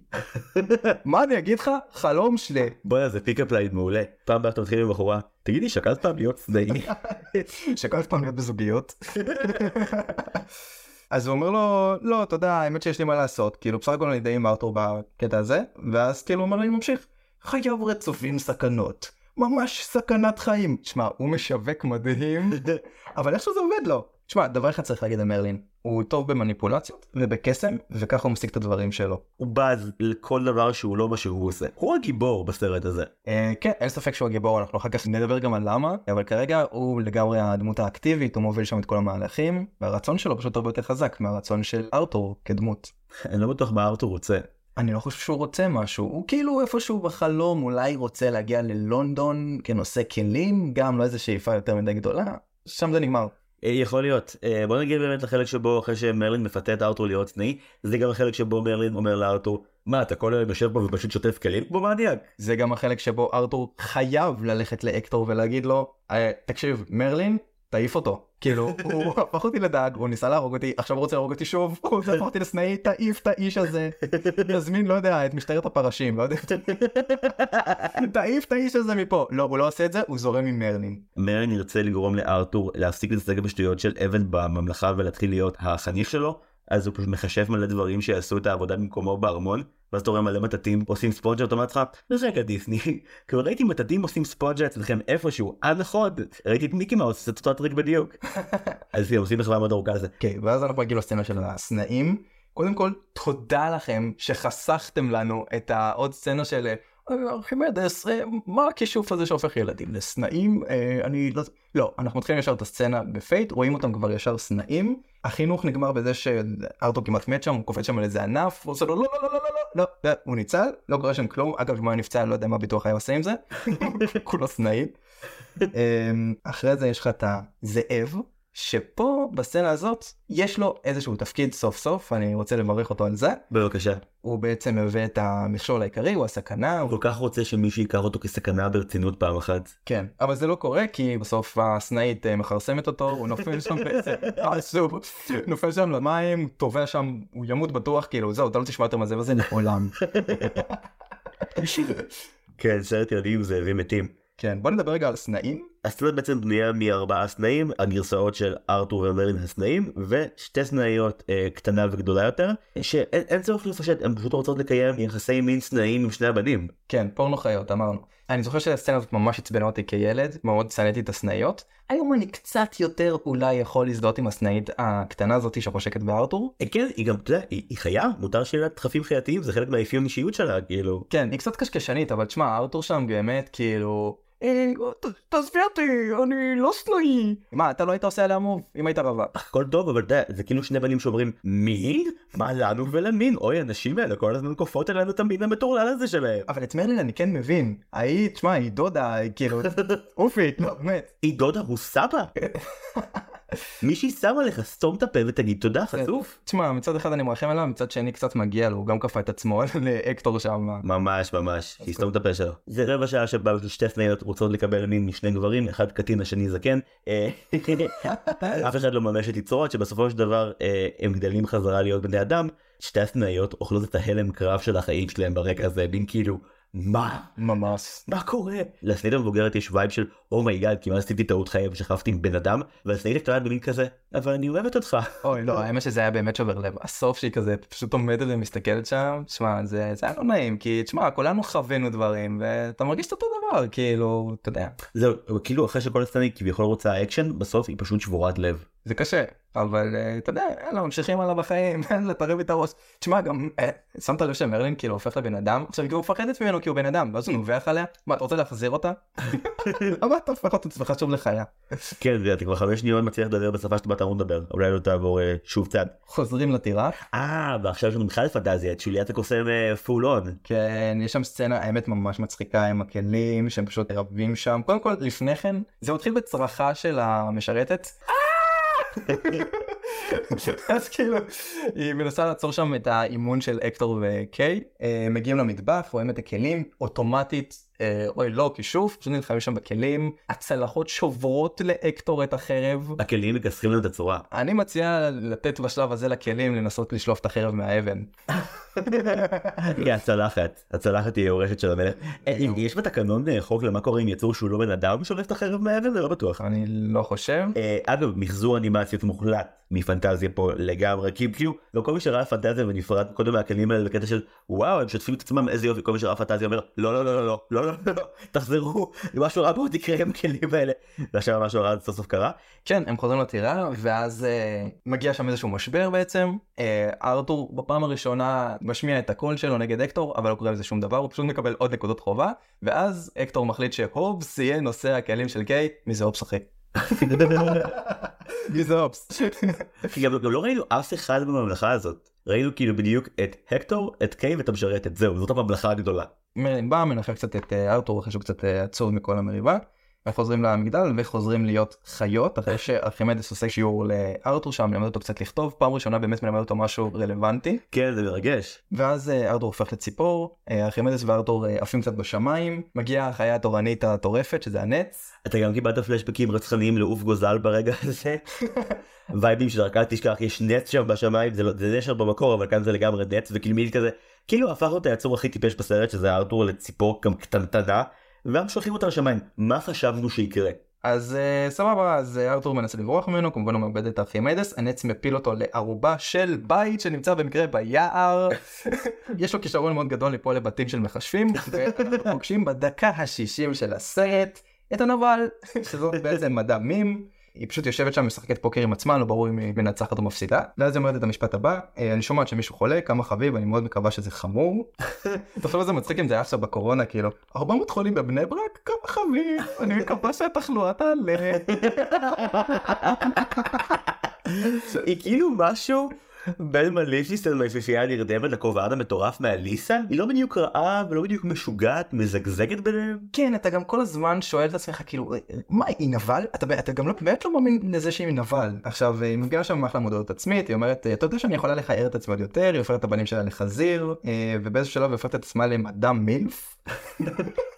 מה אני אגיד לך? חלום שלי. בוא'נה זה pickup line מעולה פעם אתה מתחיל עם בחורה תגידי שקלת פעם להיות צדעי שקלת פעם להיות בזוגיות? אז הוא אומר לו, לא, אתה יודע, האמת שיש לי מה לעשות, כאילו בסך הכל אני די עם ארתור בקטע הזה, ואז כאילו הוא אומר לי, ממשיך, חייו רצופים סכנות, ממש סכנת חיים. שמע, הוא משווק מדהים, אבל איך שזה עובד לו. שמע, דבר אחד צריך להגיד על מרלין, הוא טוב במניפולציות ובקסם, וככה הוא משיג את הדברים שלו. הוא בז לכל דבר שהוא לא מה שהוא עושה. הוא הגיבור בסרט הזה. אה, כן, אין ספק שהוא הגיבור, אנחנו אחר כך נדבר גם על למה, אבל כרגע הוא לגמרי הדמות האקטיבית, הוא מוביל שם את כל המהלכים, והרצון שלו פשוט הרבה יותר חזק מהרצון של ארתור כדמות. אני לא בטוח מה ארתור רוצה. אני לא חושב שהוא רוצה משהו, הוא כאילו איפשהו בחלום אולי רוצה להגיע ללונדון כנושא כלים, גם לא איזה שאיפה יותר מדי גדולה, שם זה נגמר. אה, יכול להיות. אה, בוא נגיד באמת לחלק שבו אחרי שמרלין מפתה את ארתור להיות צנאי, זה גם החלק שבו מרלין אומר לארתור, מה אתה כל היום יושב פה ופשוט שוטף כלים כמו מניאק. זה גם החלק שבו ארתור חייב ללכת להקטור ולהגיד לו, "אה, תקשיב, מרלין, תעיף אותו. כאילו, הוא הפך אותי לדג, הוא ניסה להרוג אותי, עכשיו הוא רוצה להרוג אותי שוב, הוא להפוך אותי לסנאי, תעיף את האיש הזה. יזמין, לא יודע, את משטרת הפרשים, לא יודע. תעיף את האיש הזה מפה. לא, הוא לא עושה את זה, הוא זורם עם מרלין. מרלין ירצה לגרום לארתור להפסיק להתעסק בשטויות של אבן בממלכה ולהתחיל להיות החניך שלו, אז הוא פשוט מחשב מלא דברים שיעשו את העבודה במקומו בארמון, ואז אתה רואה מלא מטאטים עושים ספונג'ה, אתה אומר לעצמך, רגע דיסני, כבר ראיתי מטאטים עושים ספונג'ה אצלכם איפשהו, עד נכון, ראיתי את מיקי מאוס, זה אותו הטריק בדיוק. אז הם עושים מחווה מאוד ארוכה לזה. אוקיי, ואז אנחנו מגיעים לסצנה של הסנאים. קודם כל, תודה לכם שחסכתם לנו את העוד סצנה של "אה, ארכימדס, מה הכישוף הזה שהופך ילדים לסנאים? אה, אני לא... לא, אנחנו מתחילים ישר את הסצנה בפייט, רואים אותם כבר ישר סנאים. החינוך נגמר בזה שארתור כמעט מת שם, הוא קופץ שם על איזה ענף, הוא עושה לו לא לא לא לא לא לא, לא, הוא ניצל, לא קורה שם כלום, אגב אם הוא היה נפצע לא יודע מה ביטוח היה עושה עם זה, כולו סנאים. אמ, אחרי זה יש לך את הזאב, שפה בסצנה הזאת יש לו איזשהו תפקיד סוף סוף, אני רוצה לברך אותו על זה. בבקשה. הוא בעצם מביא את המכשול העיקרי, הוא הסכנה, הוא כל כך רוצה שמישהו ייקח אותו כסכנה ברצינות פעם אחת. כן, אבל זה לא קורה כי בסוף הסנאית אה, מכרסמת אותו, הוא נופל שם בעצם, אה, נופל שם למים, טובע שם, הוא ימות בטוח, כאילו זהו, אתה לא תשמע יותר מה זה וזה לעולם. כן, סרט ילדים זאבים מתים. כן, בוא נדבר רגע על סנאים. הסצנה בעצם בנויה מארבעה סנאים, הגרסאות של ארתור ומרלין הסנאים, ושתי סנאיות אה, קטנה וגדולה יותר, שאין אין צורך לפשט, הן פשוט רוצות לקיים יחסי מין סנאים עם שני הבנים. כן, פורנו חיות, אמרנו. אני זוכר שהסצנה הזאת ממש עצבנה אותי כילד, מאוד שנאתי את הסנאיות. היום אני קצת יותר אולי יכול להזדהות עם הסנאית הקטנה הזאתי שחושקת בארתור. אה, כן, היא גם, אתה יודע, היא, היא חיה, מותר שיהיה לה דחפים חייתיים, זה חלק מהאפיון אישיות שלה, כאילו. כן, היא קצת קשקשנית, אבל תשמע, ארתור שם באמת, כאילו... אה, ת- תעזבי אותי, אני לא סלעי. מה, אתה לא היית עושה עליה מוב אם היית רווק. הכל טוב אבל אתה יודע זה כאילו שני בנים שאומרים מין? מה לנו ולמין? אוי הנשים האלה כל הזמן כופות עלינו את המין המטורלל הזה שלהם. אבל את מרלין אני כן מבין. ההיא, תשמע, היא דודה, היא כאילו, אופי, לא, באמת. היא דודה הוא סבא? מישהי שמה לך סתום את הפה ותגיד תודה חצוף. תשמע, מצד אחד אני מרחם עליו, מצד שני קצת מגיע לו, הוא גם כפה את עצמו לאקטור שם. ממש ממש, שיסתום את הפה שלו. זה רבע שעה שבה שתי סנאיות רוצות לקבל מין משני גברים, אחד קטין השני זקן. אה, אף אחד לא מממש את יצרו עד שבסופו של דבר אה, הם גדלים חזרה להיות בני אדם. שתי הסנאיות אוכלות את ההלם קרב של החיים שלהם ברקע הזה, מין כאילו, מה? ממש. מה קורה? לסנאית המבוגרת יש vibe של oh my god כמעט עשיתי טעות חיים ושכבתי עם בן אדם והסנאית הקטנה במין כזה אבל אני אוהבת אותך. אוי, לא, האמת שזה היה באמת שובר לב. הסוף שהיא כזה פשוט עומדת ומסתכלת שם, תשמע, זה זה היה לא נעים, כי תשמע, כולנו חווינו דברים, ואתה מרגיש את אותו דבר, כאילו, אתה יודע. זהו כאילו אחרי שכל הסצנה כביכול רוצה אקשן בסוף היא פשוט שבורת לב. זה קשה, אבל אה, אתה יודע, יאללה, ממשיכים הלאה בחיים, יאללה, תרים את הראש. תשמע, גם, אה, שמת לב שמרלין כאילו הופך לבן אדם, עכשיו היא כאילו מפחדת ממנו כי הוא בן אדם, ואז הוא נובח עליה, מה, אתה רוצה להחזיר אותה? למה אתה הופך את עצמך שוב לחיה? כן זה אתה כבר חמש שניות מצליח לדבר בשפה שאתה אמור לדבר אולי לא תעבור אה, שוב צד. חוזרים לטירה, אה ועכשיו יש לנו בכלל פנטזיה את שוליית הקוסם פול און. כן, יש שם סצנה, האמת ממש מצחיקה עם הכלים, שהם פשוט רבים שם. קודם כל, לפני כן, זה מתחיל בצרחה של המשרתת. אז כאילו, היא מנסה לעצור שם את האימון של אקטור וקיי, אה, מגיעים למטבח, רואים את הכלים, אוטומטית, אוי לא, כישוף, פשוט נלחמים שם בכלים, הצלחות שוברות לאקטור את החרב. הכלים מכסחים לנו את הצורה. אני מציע לתת בשלב הזה לכלים לנסות לשלוף את החרב מהאבן. היא הצלחת הצלחת היא היורשת של המלך. אה, יש בתקנון אה, חוק למה קורה עם יצור שהוא לא בן אדם שולף את החרב מהאבן זה לא בטוח. אני לא חושב. אה, אגב מחזור אנימציות מוחלט מפנטזיה פה לגמרי כי כאילו לא כל מי שראה פנטזיה ונפרד קודם מהכלים האלה בקטע של וואו הם שוטפים את עצמם איזה יופי כל מי שראה פנטזיה אומר לא לא לא לא לא לא לא לא לא תחזרו משהו רע מאוד יקרה עם הכלים האלה ועכשיו משהו רע סוף סוף קרה כן, הם חוזרים לטירה, ואז אה, מגיע שם איזשהו משבר בעצם. אה, ארתור בפעם הראשונה משמיע את הקול שלו נגד אקטור, אבל לא קורה לזה שום דבר, הוא פשוט מקבל עוד נקודות חובה, ואז אקטור מחליט שהובס יהיה נושא הכלים של קיי, מי זה הובס אחי? מי זה? כי גם, לא ראינו אף אחד בממלכה הזאת ראינו כאילו בדיוק את הקטור את קיי ואת המשרתת זהו זאת הממלכה הגדולה. מרלין בא, מנחם קצת את אה, ארתור אחרי שהוא קצת אה, עצוב מכל המריבה. וחוזרים למגדל וחוזרים להיות חיות אחרי שארכימדס עושה שיעור לארתור שם מלמד אותו קצת לכתוב פעם ראשונה באמת מלמד אותו משהו רלוונטי כן זה מרגש. ואז אה, ארתור הופך לציפור אה, ארכימדס וארתור אה, עפים קצת בשמיים מגיעה החיה התורנית הטורפת שזה הנץ אתה גם קיבלת פלשבקים רצחניים לעוף גוזל ברגע הזה. וייבים אל תשכח יש נץ שם בשמיים זה לא זה נשר במקור אבל כאן זה לגמרי נץ וכאילו מין כזה כאילו הפך אותה היצור הכי טיפש בסרט שזה ארתור לציפור גם קטנטנה והם שולחים אותה לשמיים מה חשבנו שיקרה. אז uh, סבבה אז uh, ארתור מנסה לברוח ממנו כמובן הוא מאבד את ארכימדס הנץ מפיל אותו לערובה של בית שנמצא במקרה ביער יש לו כישרון מאוד גדול ליפול לבתים של מכשפים ואנחנו פוגשים בדקה השישים של הסרט את הנבל שזאת בעצם מדע מים. היא פשוט יושבת שם משחקת פוקר עם עצמה לא ברור אם היא מנצחת או מפסידה ואז היא אומרת את המשפט הבא "אה, אני שומעת שמישהו חולה כמה חביב אני מאוד מקווה שזה חמור. תחשוב איזה מצחיק אם זה היה עכשיו בקורונה כאילו 400 חולים בבני ברק כמה חביב אני מקווה שהתחלואה תעלה. היא כאילו משהו בין מליפיסטל מהיפיפייה הנרדמת לכובען המטורף מאליסה? היא לא בדיוק רעה ולא בדיוק משוגעת מזגזגת ביניהם. כן אתה גם כל הזמן שואל את עצמך כאילו מה היא נבל? אתה, אתה גם לא באמת לא מאמין לזה שהיא נבל. עכשיו היא מגיעה שם אחלה מודעות עצמית היא אומרת אתה יודע שאני יכולה לכער את עצמי עוד יותר היא הופכת את הבנים שלה לחזיר אה, ובאיזשהו שלב היא הופכת את עצמה ל Madame MILF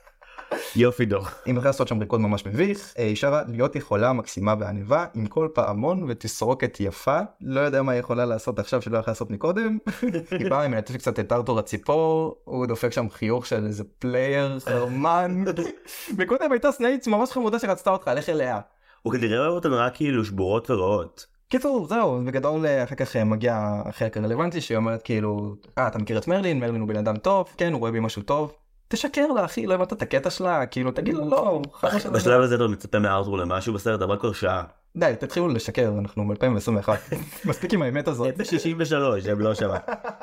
יופי דור. היא מתחילה לעשות שם ריקוד ממש מביך היא שרה להיות יכולה מקסימה ועניבה עם כל פעמון ותסרוקת יפה לא יודע מה היא יכולה לעשות עכשיו שלא יכולה לעשות מקודם היא באה היא מלטפת קצת את ארתור הציפור הוא דופק שם חיוך של איזה player חרמן מקודם הייתה סנאית ממש חמודה שרצתה אותך לך אליה. הוא כנראה אוהב אותנו רק כאילו שבורות ורעות. קיצור זהו בגדול אה, אחר כך אה, מגיע החלק הרלוונטי שהיא אומרת כאילו אה אתה מכיר את מרלין מרלין הוא בן אדם טוב כן הוא רואה בי משהו טוב תשקר לה אחי לא הבנת את הקטע שלה כאילו תגיד לו לא. בשלב הזה אתה מצפה מארתור למשהו בסרט אבל כבר שעה. די תתחילו לשקר אנחנו ב-2021 מספיק עם האמת הזאת. הם ב-63 הם לא שמה.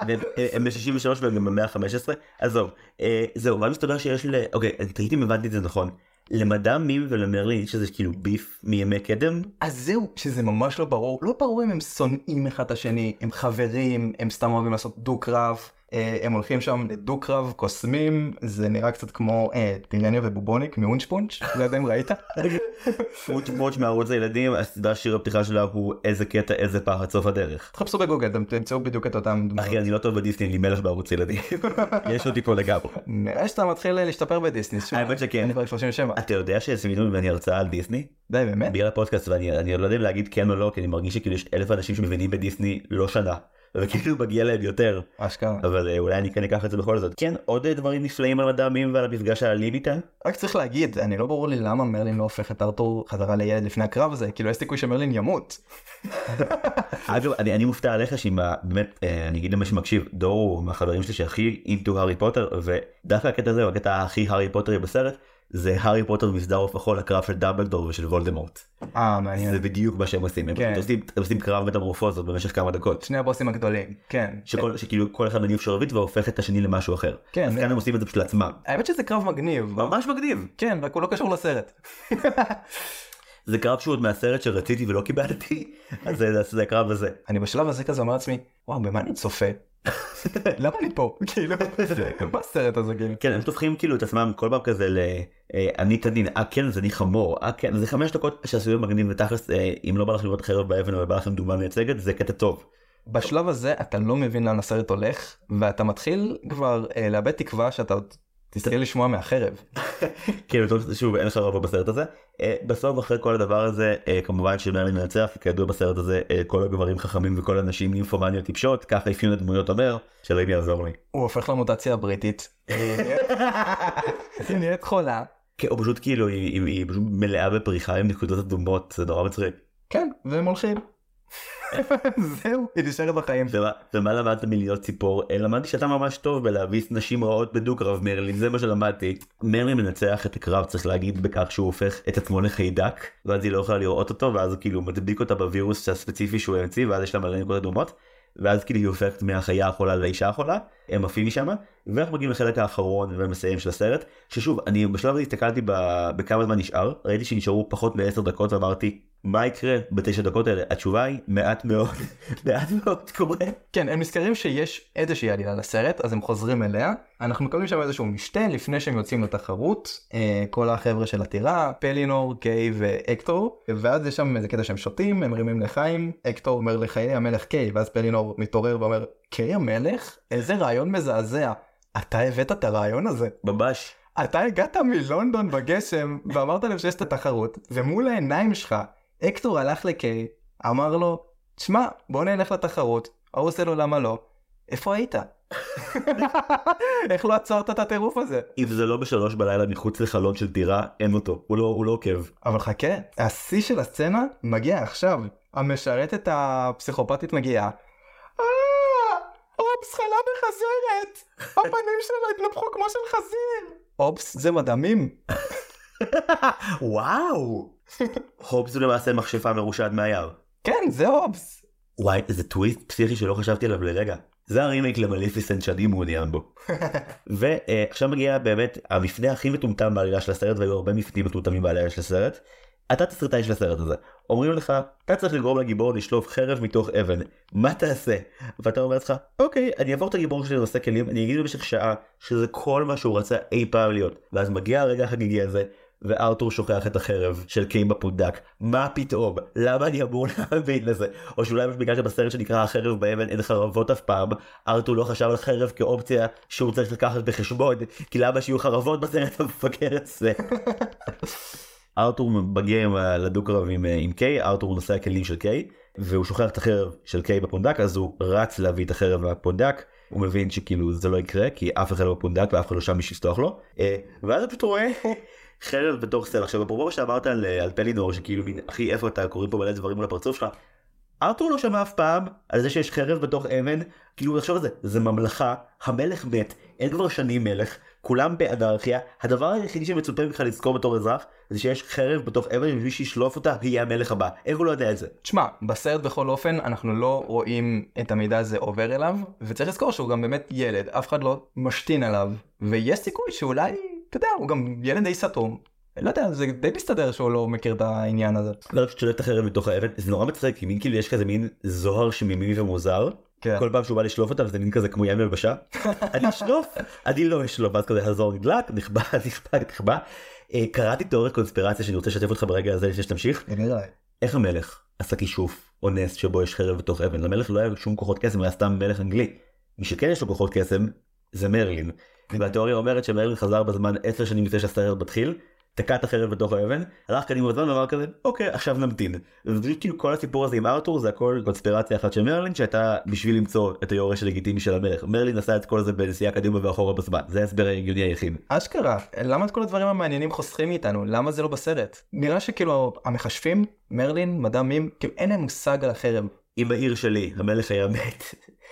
והם- הם ב-63 והם גם ב-115 עזוב. אה, זהו ואז מסתבר שיש ל... אוקיי תהיתי אם הבנתי את זה נכון. למדע מים ולמרלין יש איזה כאילו ביף מימי קדם? אז זהו, שזה ממש לא ברור. לא ברור אם הם שונאים אחד את השני, הם חברים, הם סתם אוהבים לעשות דו-קרב. אה, הם הולכים שם לדו-קרב, קוסמים, זה נראה קצת כמו אה, פירניה ובובוניק מאונשפונץ', לא יודע אם ראית. בוץ' מערוץ הילדים, הסדרה שיר הפתיחה שלה הוא איזה קטע איזה פחד סוף הדרך. תחפשו בגוגל, אתם תמצאו בדיוק את אותם דמות. אחי אני לא טוב בדיסני, אני מלך בערוץ ילדים. יש אותי פה לגמרי. נראה שאתה מתחיל להשתפר בדיסני. האמת שכן. אני כבר 37. אתה יודע שעשינו ממני הרצאה על דיסני? די באמת? בגלל הפודקאסט ואני אני לא יודע אם להגיד כן או לא כי אני מרגיש שכאילו יש אלף אנשים שמבינים בדיסני לא שנה. וכאילו מגיע להם יותר אשכרה. אבל אה, אולי אני כן אקח את זה בכל זאת כן עוד אה, דברים נפלאים על מדעמים ועל המפגש האלים איתה רק צריך להגיד, אני לא ברור לי למה מרלין לא הופך את ארתור חזרה לילד לפני הקרב הזה, כאילו יש סיכוי שמרלין ימות. אגב אני, אני מופתע עליך שאם באמת אה, אני אגיד למי שמקשיב דור הוא מהחברים שלי שהכי אינטו הארי פוטר ודווקא הקטע הזה הוא הקטע הכי הארי פוטרי בסרט זה הארי פוטר מסדר עוף החול הקרב של דמבלדור ושל וולדמורט אה מעניין. זה בדיוק מה שהם עושים הם כן. פשוט עושים, הם עושים קרב מטמורפוזות במשך כמה דקות שני הבוסים הגדולים, כן. שכל, שכאילו כל אחד מניף שרביט והופך את השני למשהו אחר כן, אז זה- כאן הם עושים את זה פשוט לעצמם האמת שזה קרב מגניב. ממש מגניב כן, רק הוא לא קשור לסרט. זה קרב שהוא עוד מהסרט שרציתי ולא קיבלתי אז זה, זה הקרב הזה אני בשלב הזה כזה אומר לעצמי, וואו, במה אני צופה? למה אני פה? כאילו, מה הסרט הזה כאילו? כן הם טופחים כאילו את עצמם כל פעם כזה ל... אה, אני תנין, אה כן אז אני חמור, אה כן זה חמש דקות שעשויים מגניב ותכלס אה, אם לא בא לכם לראות חרב באבן אבל בא לכם דוגמה מייצגת זה קטע טוב. בשלב הזה אתה לא מבין לאן הסרט הולך, ואתה מתחיל כבר אה, לאבד תקווה שאתה עוד תזכה לשמוע מהחרב. כן שוב אין לך רבה בסרט הזה. אה, בסוף אחרי כל הדבר הזה אה, כמובן שמרלין מנצח כידוע בסרט הזה אה, כל הגברים חכמים וכל הנשים נימפומניות טיפשות ככה אפיון הדמויות אומר שאלוהים יעזור לי. הוא הופך למוטציה הבריטית. היא נהיית חולה. כן, או פשוט כאילו היא, היא, היא פשוט מלאה בפריחה עם נקודות אדומות זה נורא מצחיק. כן, והם הולכים. זהו, היא נשארת בחיים. ומה, למדת מלהיות ציפור? אה, למדתי שאתה ממש טוב בלהביס נשים רעות בדו-קרב מרלין, זה מה שלמדתי. מרלין מנצח את הקרב צריך להגיד בכך שהוא הופך את עצמו לחיידק, ואז היא לא יכולה לראות אותו, ואז הוא כאילו מדביק אותה בווירוס הספציפי שהוא המציא, ואז יש לה מלא נקודות אדומות. ואז כאילו היא הופכת מהחיה החולה לאישה החולה, הם עפים משם, ואנחנו מגיעים לחלק האחרון ומסיים של הסרט, ששוב, אני בשלב הזה הסתכלתי בכמה זמן נשאר, ראיתי שנשארו פחות מ-10 דקות ואמרתי, מה יקרה בתשע דקות האלה? התשובה היא מעט מאוד, מעט מאוד קורה. כן, הם נזכרים שיש איזושהי עלילה לסרט, אז הם חוזרים אליה. אנחנו מקבלים שם איזשהו משתה לפני שהם יוצאים לתחרות. אה, כל החבר'ה של הטירה, פלינור, קיי ואקטור. ואז יש שם איזה קטע שהם שותים, הם מרימים לחיים. אקטור אומר לחיי המלך קיי, ואז פלינור מתעורר ואומר, קיי המלך? איזה רעיון מזעזע. אתה הבאת את הרעיון הזה. ממש. אתה הגעת מלונדון בגשם ואמרת להם שיש את התחרות ומול העיניים שלך אקטור הלך לקיי אמר לו תשמע בוא נלך לתחרות ההוא עושה לו למה לא איפה היית? איך לא עצרת את הטירוף הזה? אם זה לא בשלוש בלילה מחוץ לחלון של דירה, אין אותו, הוא לא, הוא לא עוקב. אבל חכה השיא של הסצנה מגיע עכשיו המשרתת הפסיכופתית מגיעה "אה, אופס חלה בחזרת הפנים שלו התנפחו כמו של חזיר אופס זה מדמים וואו! הופס הוא למעשה מכשפה מרושעת מהיער. כן זה אופס וואי, איזה טוויסט פסיכי שלא חשבתי עליו לרגע. זה הרימייק למליפיסנט שאני מעוניין בו. ועכשיו מגיע באמת המפנה הכי מטומטם בעלילה של הסרט והיו הרבה מפנים מטומטמים בעלילה של הסרט. אתה תסריטאי של הסרט הזה. אומרים לך, אתה צריך לגרום לגיבור לשלוף חרב מתוך אבן. מה תעשה? ואתה אומר לעצמך, אוקיי, אני אעבור את הגיבור שלי לנושא כלים, אני אגיד במשך שעה שזה כל מה שהוא רצה אי פעם להיות. ואז מגיע הרגע החגיגי הזה, וארתור שוכח את החרב של קיי בפונדק. מה פתאום? למה אני אמור להאמין לזה? או שאולי בגלל שבסרט שנקרא החרב באבן אין חרבות אף פעם, ארתור לא חשב על חרב כאופציה שהוא צריך לקחת בחשבון, כי למה שיהיו חרבות בסרט המפגר הזה? ארתור מגיע עם ה- לדו-קרב עם, עם קיי, ארתור נושא הכלים של קיי, והוא שוכח את החרב של קיי בפונדק, אז הוא רץ להביא את החרב מהפונדק, הוא מבין שכאילו זה לא יקרה, כי אף אחד לא בפונדק ואף אחד לא שם בשביל לפתוח לו, אה, ואז הוא פשוט רואה חרב בתוך סלע. עכשיו אפרופו מה שאמרת על, אה, על פלינור, שכאילו אחי איפה אתה קוראים פה מלא דברים מול הפרצוף שלך, ארתור לא שמע אף פעם על זה שיש חרב בתוך אבן, כאילו תחשוב על זה, זה ממלכה, המלך מת, אין כבר שנים מלך, כולם באנרכיה, הדבר היחידי שמצופה ממך לזכור בתור אזרח, זה שיש חרב בתוך אבן ומי שישלוף אותה יהיה המלך הבא, איך הוא לא יודע את זה? תשמע, בסרט בכל אופן אנחנו לא רואים את המידע הזה עובר אליו, וצריך לזכור שהוא גם באמת ילד, אף אחד לא משתין עליו, ויש סיכוי שאולי, אתה יודע, הוא גם ילד די סתום. לא יודע, זה די מסתדר שהוא לא מכיר את העניין הזה. לא רק שולט את החרב מתוך האבן, זה נורא מצחיק, כי מין כאילו יש כזה מין זוהר שמימי ומוזר. כן. כל פעם שהוא בא לשלוף אותם זה מין כזה כמו ים ביבשה. אני אשלוף, אני לא אשלוף, ואז כזה הזוהר נדלק, נכבה, נכבה, נכבה. אה, קראתי תיאוריית קונספירציה שאני רוצה לשתף אותך ברגע הזה לפני שתמשיך. איך המלך עשה כישוף או נס שבו יש חרב בתוך אבן? למלך לא היה שום כוחות קסם, הוא היה סתם מלך אנגלי. מי שכן יש לו כוחות קסם זה מרלין. והתיאוריה אומרת שמרלין חזר בזמן 10 שנים לפני שהסרט מתחיל, תקע את החרב בתוך האבן, הלך קדימה בזמן ואמר כזה אוקיי עכשיו נמתין. ופשוט כאילו כל הסיפור הזה עם ארתור זה הכל קונספירציה אחת של מרלין שהייתה בשביל למצוא את היורש הלגיטימי של המלך. מרלין עשה את כל זה בנסיעה קדימה ואחורה בזמן, זה ההסבר ההגיוני היחיד. אשכרה, למה את כל הדברים המעניינים חוסכים מאיתנו? למה זה לא בסרט? נראה שכאילו המכשפים, מרלין, מדע מים, כאילו אין להם מושג על החרב. אם בעיר שלי המלך היה מת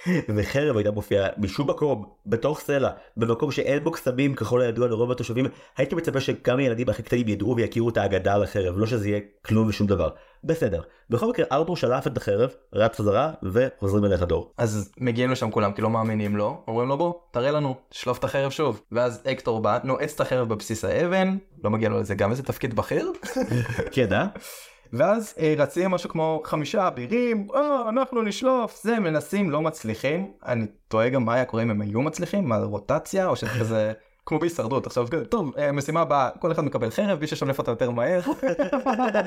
וחרב הייתה מופיעה משום מקום בתוך סלע במקום שאין בו קסמים ככל הידוע לרוב התושבים הייתי מצפה שגם הילדים הכי קטנים ידעו ויכירו את האגדה על החרב לא שזה יהיה כלום ושום דבר. בסדר בכל מקרה ארתור שלף את החרב רץ חזרה וחוזרים אליך דור. אז מגיעים לשם כולם כי לא מאמינים לו, אומרים לו בוא, תראה לנו, שלוף את החרב שוב. ואז אקטור בא, נועץ את החרב בבסיס האבן, לא מגיע לו לזה גם איזה תפקיד בכיר. כן אה? ואז אה, רצים משהו כמו חמישה אבירים, אה, אנחנו נשלוף, זה, מנסים, לא מצליחים. אני תוהה גם מה היה קורה אם הם היו מצליחים, מה רוטציה, או שזה כזה... כמו בהישרדות. עכשיו כזה טוב אה, משימה הבאה כל אחד מקבל חרב מי ששולף אותה יותר מהר.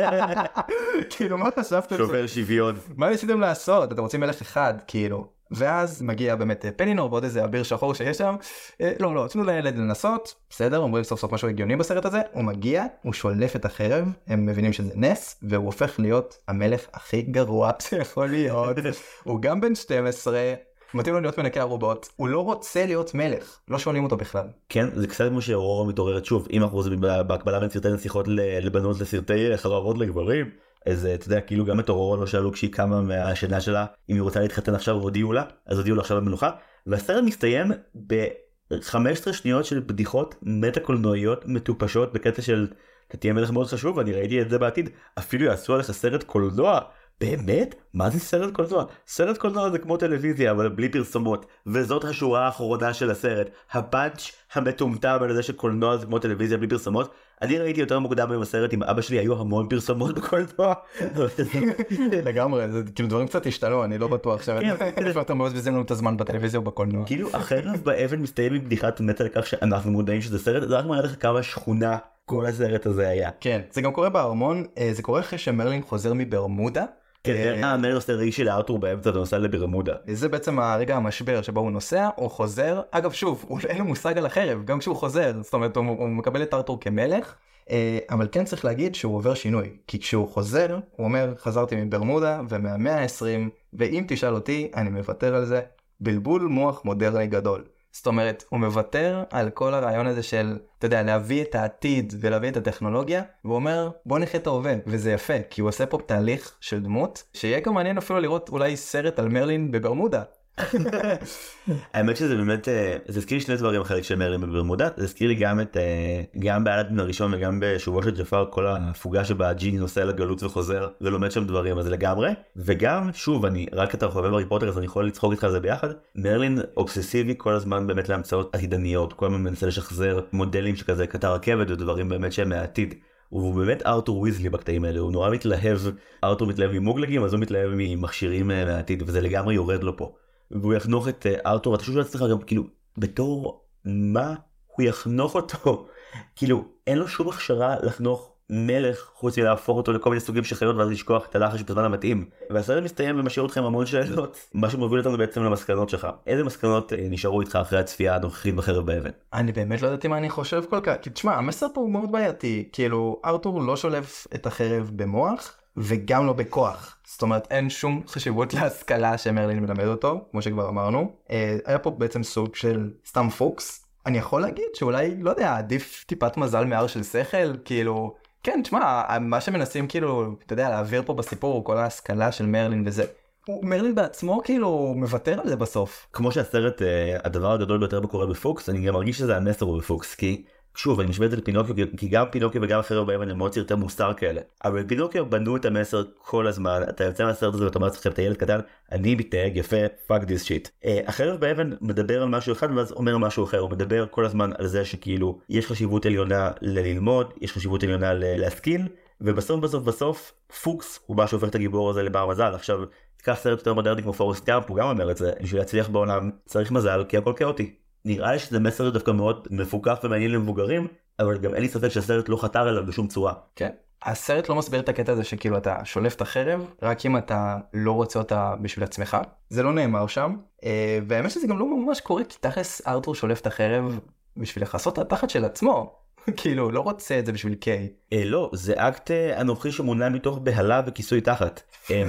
כאילו מה חשבתם? שובר שוויון. מה ניסיתם לעשות? אתם רוצים מלך אחד כאילו ואז מגיע באמת אה, פלינור ועוד איזה אביר שחור שיש שם. אה, לא לא תנו לילד לנסות בסדר? אומרים סוף סוף משהו הגיוני בסרט הזה. הוא מגיע הוא שולף את החרב הם מבינים שזה נס והוא הופך להיות המלך הכי גרוע שיכול להיות. הוא גם בן 12 מתאים לו להיות מנקה ערובות הוא לא רוצה להיות מלך לא שואלים אותו בכלל כן זה קצת כמו שאורורה מתעוררת שוב אם אנחנו חוזרים בהקבלה בין סרטי נסיכות לבנות לסרטי חרבות לגברים. אז אתה יודע כאילו גם את אורורה לא שאלו כשהיא קמה מהשינה שלה אם היא רוצה להתחתן עכשיו והודיעו לה אז הודיעו לה עכשיו במנוחה והסרט מסתיים ב-15 שניות של בדיחות מטה קולנועיות מטופשות בקטע של אתה תהיה מלך מאוד חשוב ואני ראיתי את זה בעתיד אפילו יעשו עליך סרט קולנוע באמת? מה זה סרט קולנוע? סרט קולנוע זה כמו טלוויזיה אבל בלי פרסומות וזאת השורה האחרונה של הסרט הפאנץ' המטומטם על זה שקולנוע זה כמו טלוויזיה בלי פרסומות אני ראיתי יותר מוקדם עם הסרט עם אבא שלי היו המון פרסומות בקולנוע. לגמרי זה כאילו דברים קצת השתנו אני לא בטוח שאתם מבזבזים לנו את הזמן בטלוויזיה או בקולנוע כאילו החרב באבן מסתיים עם בדיחת מת על כך שאנחנו מודעים שזה סרט זה רק מראה לך כמה שכונה כל הסרט הזה היה. כן זה גם קורה בארמון אה, זה קורה אחרי שמרלין חוזר מברמודה. כן, מרי עושה רישי לארתור באמצע ונוסע לברמודה. זה בעצם הרגע המשבר שבו הוא נוסע הוא חוזר אגב שוב אין לו מושג על החרב גם כשהוא חוזר זאת אומרת הוא, הוא מקבל את ארתור כמלך אה, אבל כן צריך להגיד שהוא עובר שינוי כי כשהוא חוזר הוא אומר חזרתי מברמודה ומהמאה ה-20 ואם תשאל אותי אני מוותר על זה בלבול מוח מודרני גדול. זאת אומרת הוא מוותר על כל הרעיון הזה של אתה יודע להביא את העתיד ולהביא את הטכנולוגיה והוא אומר בוא נחיה את ההווה וזה יפה כי הוא עושה פה תהליך של דמות שיהיה גם מעניין אפילו לראות אולי סרט על מרלין בברמודה. האמת שזה באמת אה, זה הזכיר לי שני דברים החלק של מרלין בברמודה זה הזכיר לי גם את אה, גם באלאדין הראשון וגם בשובו של ג'פר כל ההפוגה שבה ג'יני נוסע לגלות וחוזר ולומד שם דברים אז לגמרי וגם שוב אני רק אתה חובב הארי פוטר אז אני יכול לצחוק איתך על זה ביחד מרלין אובססיבי כל הזמן באמת להמצאות עתידניות כל הזמן מנסה לשחזר מודלים שכזה קטר רכבת ודברים באמת שהם מהעתיד. הוא באמת ארתור ויזלי בקטעים האלה הוא נורא מתלהב ארתור מתלהב ממוגלגים אז הוא מתלהב ממכשירים אה, מהעתיד וזה לגמרי יורד לו פה. והוא יחנוך את אה, ארתור אתה שואל את עצמך גם כאילו בתור מה הוא יחנוך אותו. כאילו אין לו שום הכשרה לחנוך מלך חוץ מלהפוך אותו לכל מיני סוגים של חיות ואז לשכוח את הלחש בזמן המתאים. והסרט מסתיים ומשאיר אתכם המון שאלות. מה שמוביל אותנו בעצם למסקנות שלך. איזה מסקנות אה, נשארו איתך אחרי הצפייה הנוכחית בחרב באבן. אני באמת לא ידעתי מה אני חושב כל כך. כי תשמע המסר פה הוא מאוד בעייתי. כאילו ארתור לא שולף את החרב במוח וגם לא בכוח זאת אומרת אין שום חשיבות להשכלה שמרלין מלמד אותו כמו שכבר אמרנו אה, היה פה בעצם סוג של סתם פוקס אני יכול להגיד שאולי לא יודע עדיף טיפת מזל מהר של שכל כאילו כן תשמע מה שמנסים כאילו אתה יודע להעביר פה בסיפור כל ההשכלה של מרלין וזה. הוא- מרלין בעצמו כאילו מוותר על זה בסוף. כמו שהסרט אה, הדבר הגדול ביותר בקורה בפוקס אני גם מרגיש שזה המסר הוא בפוקס כי שוב, אני משווה את זה לפינוקיו, כי- גם פינוקיו וגם החרב באבן הם מאוד סרטי מוסר כאלה. אבל פינוקיו בנו את המסר כל הזמן, אתה יוצא מהסרט הזה ואתה אומר לעצמך, אתה ילד קטן, אני מתנהג יפה, this shit. אה, החרב באבן מדבר על משהו אחד ואז אומר משהו אחר, הוא מדבר כל הזמן על זה שכאילו, יש חשיבות עליונה לללמוד, יש חשיבות עליונה להשכיל, ובסוף בסוף בסוף, פוקס הוא מה שהופך את הגיבור הזה לבר מזל. עכשיו, תיקח סרט יותר מודרני כמו פורסט גאמפ, הוא גם אומר את זה, בשביל להצליח בעולם צריך מזל, כי הכל כאוטי. נראה לי שזה מסר דווקא מאוד מפוקח ומעניין למבוגרים, אבל גם אין לי ספק שהסרט לא חתר אליו בשום צורה. כן. הסרט לא מסביר את הקטע הזה שכאילו אתה שולף את החרב רק אם אתה לא רוצה אותה בשביל עצמך. זה לא נאמר שם. אה, והאמת שזה גם לא ממש קורה כי תכלס ארתור שולף את החרב בשביל לכסות את התחת של עצמו. כאילו לא רוצה את זה בשביל קיי. אה, לא, זה אקט אה, אנוכי שמונע מתוך בהלה וכיסוי תחת. אה,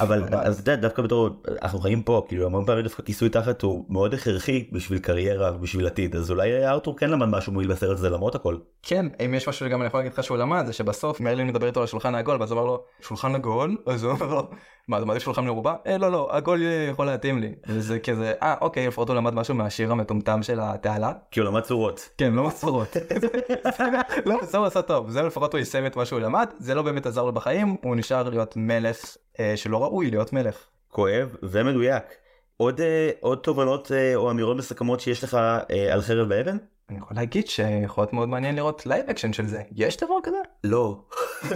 אבל אז אתה יודע, דווקא בתור, אנחנו חיים פה, כאילו המון פעמים דווקא כיסוי תחת הוא מאוד הכרחי בשביל קריירה ובשביל עתיד, אז אולי ארתור כן למד משהו מועיל בסרט הזה למרות הכל. כן אם יש משהו שגם אני יכול להגיד לך שהוא למד זה שבסוף מרלין מדבר איתו על השולחן העגול ואז הוא אומר לו שולחן עגול אז הוא אומר לו מה אתה מעדיף שולחן מרובע? אה לא לא עגול אה, יכול להתאים לי. וזה כזה אה אוקיי לפחות הוא למד משהו מהשיר המטומטם של התעלה. כי הוא למד צורות. כן לא מסורות. לא זה הוא עשה טוב זה לפחות הוא יישם את מה שהוא למד זה לא באמת עזר לו בחיים הוא נשאר להיות מלך אה, שלא ראוי להיות מלך. כואב ומדויק. עוד, אה, עוד תובנות אה, או אמירות מסכמות שיש לך אה, על חרב באבן? אני יכול להגיד שיכול להיות מאוד מעניין לראות live action של זה יש דבר כזה? לא.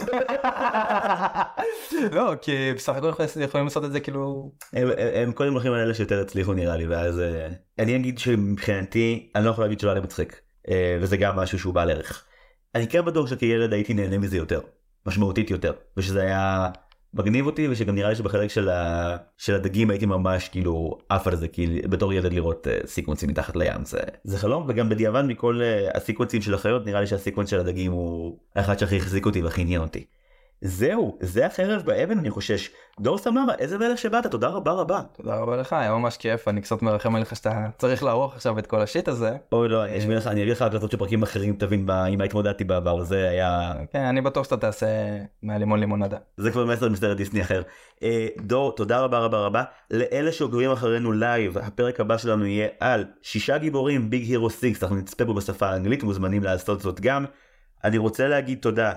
לא כי בסך הכל יכול- יכולים לעשות את זה כאילו הם, הם, הם קודם הולכים על אלה שיותר הצליחו נראה לי ואז אה, אני אגיד שמבחינתי אני לא יכול להגיד שלא היה לי מצחיק אה, וזה גם משהו שהוא בעל ערך. אני כן בטוח שכילד הייתי נהנה מזה יותר משמעותית יותר ושזה היה מגניב אותי ושגם נראה לי שבחלק של, ה... של הדגים הייתי ממש כאילו עף על זה כי בתור ילד לראות אה, סיקוונסים מתחת לים זה, זה חלום וגם בדיעבד מכל אה, הסיקוונסים של החיות נראה לי שהסיקוונס של הדגים הוא האחד שהכי החזיק אותי והכי עניין אותי. זהו זה החרב באבן אני חושש דור סמרה איזה מלך שבאת תודה רבה רבה. תודה רבה לך היה ממש כיף אני קצת מרחם עליך שאתה צריך לערוך עכשיו את כל ה shit הזה. אוי לא אני אשמיע לך אני אביא לך הקלטות של פרקים אחרים תבין עם מה התמודדתי בעבר זה היה כן אני בטוח שאתה תעשה מהלימון לימונדה. זה כבר מסר מסרט דיסני אחר. אה, דור, תודה רבה רבה רבה. לאלה שעוקבים אחרינו live, הפרק הבא שלנו יהיה על שישה גיבורים Big Hero 6, אנחנו נצפה בו בשפה האנגלית, מוזמנים לעשות זאת גם. אני רוצה להגיד תודה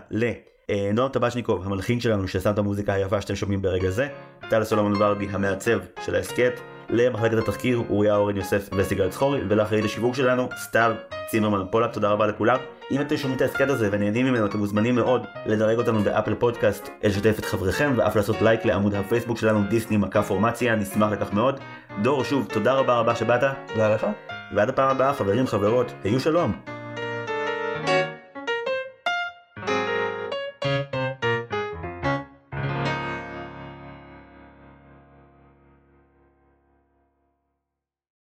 לנועם טבשניקוב, המלחין שלנו, ששם את המוזיקה היפה שאתם שומעים ברגע זה, טל סולומון ורדי, המעצב של ההסכת, למחלקת התחקיר, אוריה אורן יוסף וסיגל צחורי, ולאחראית השיווק שלנו, סתיו צימרמן פולק, תודה רבה לכולם. אם אתם שומעים את ההסכת הזה ונהנים ממנו, אתם מוזמנים מאוד לדרג אותנו באפל פודקאסט, לשתף את חבריכם, ואף לעשות לייק לעמוד הפייסבוק שלנו, דיסני מכה פורמציה, נשמח לכך מאוד. דור, שוב, תודה רבה רבה שבאת, תודה לך. ועד הפעם הבאה, חברים, חברות, היו שלום.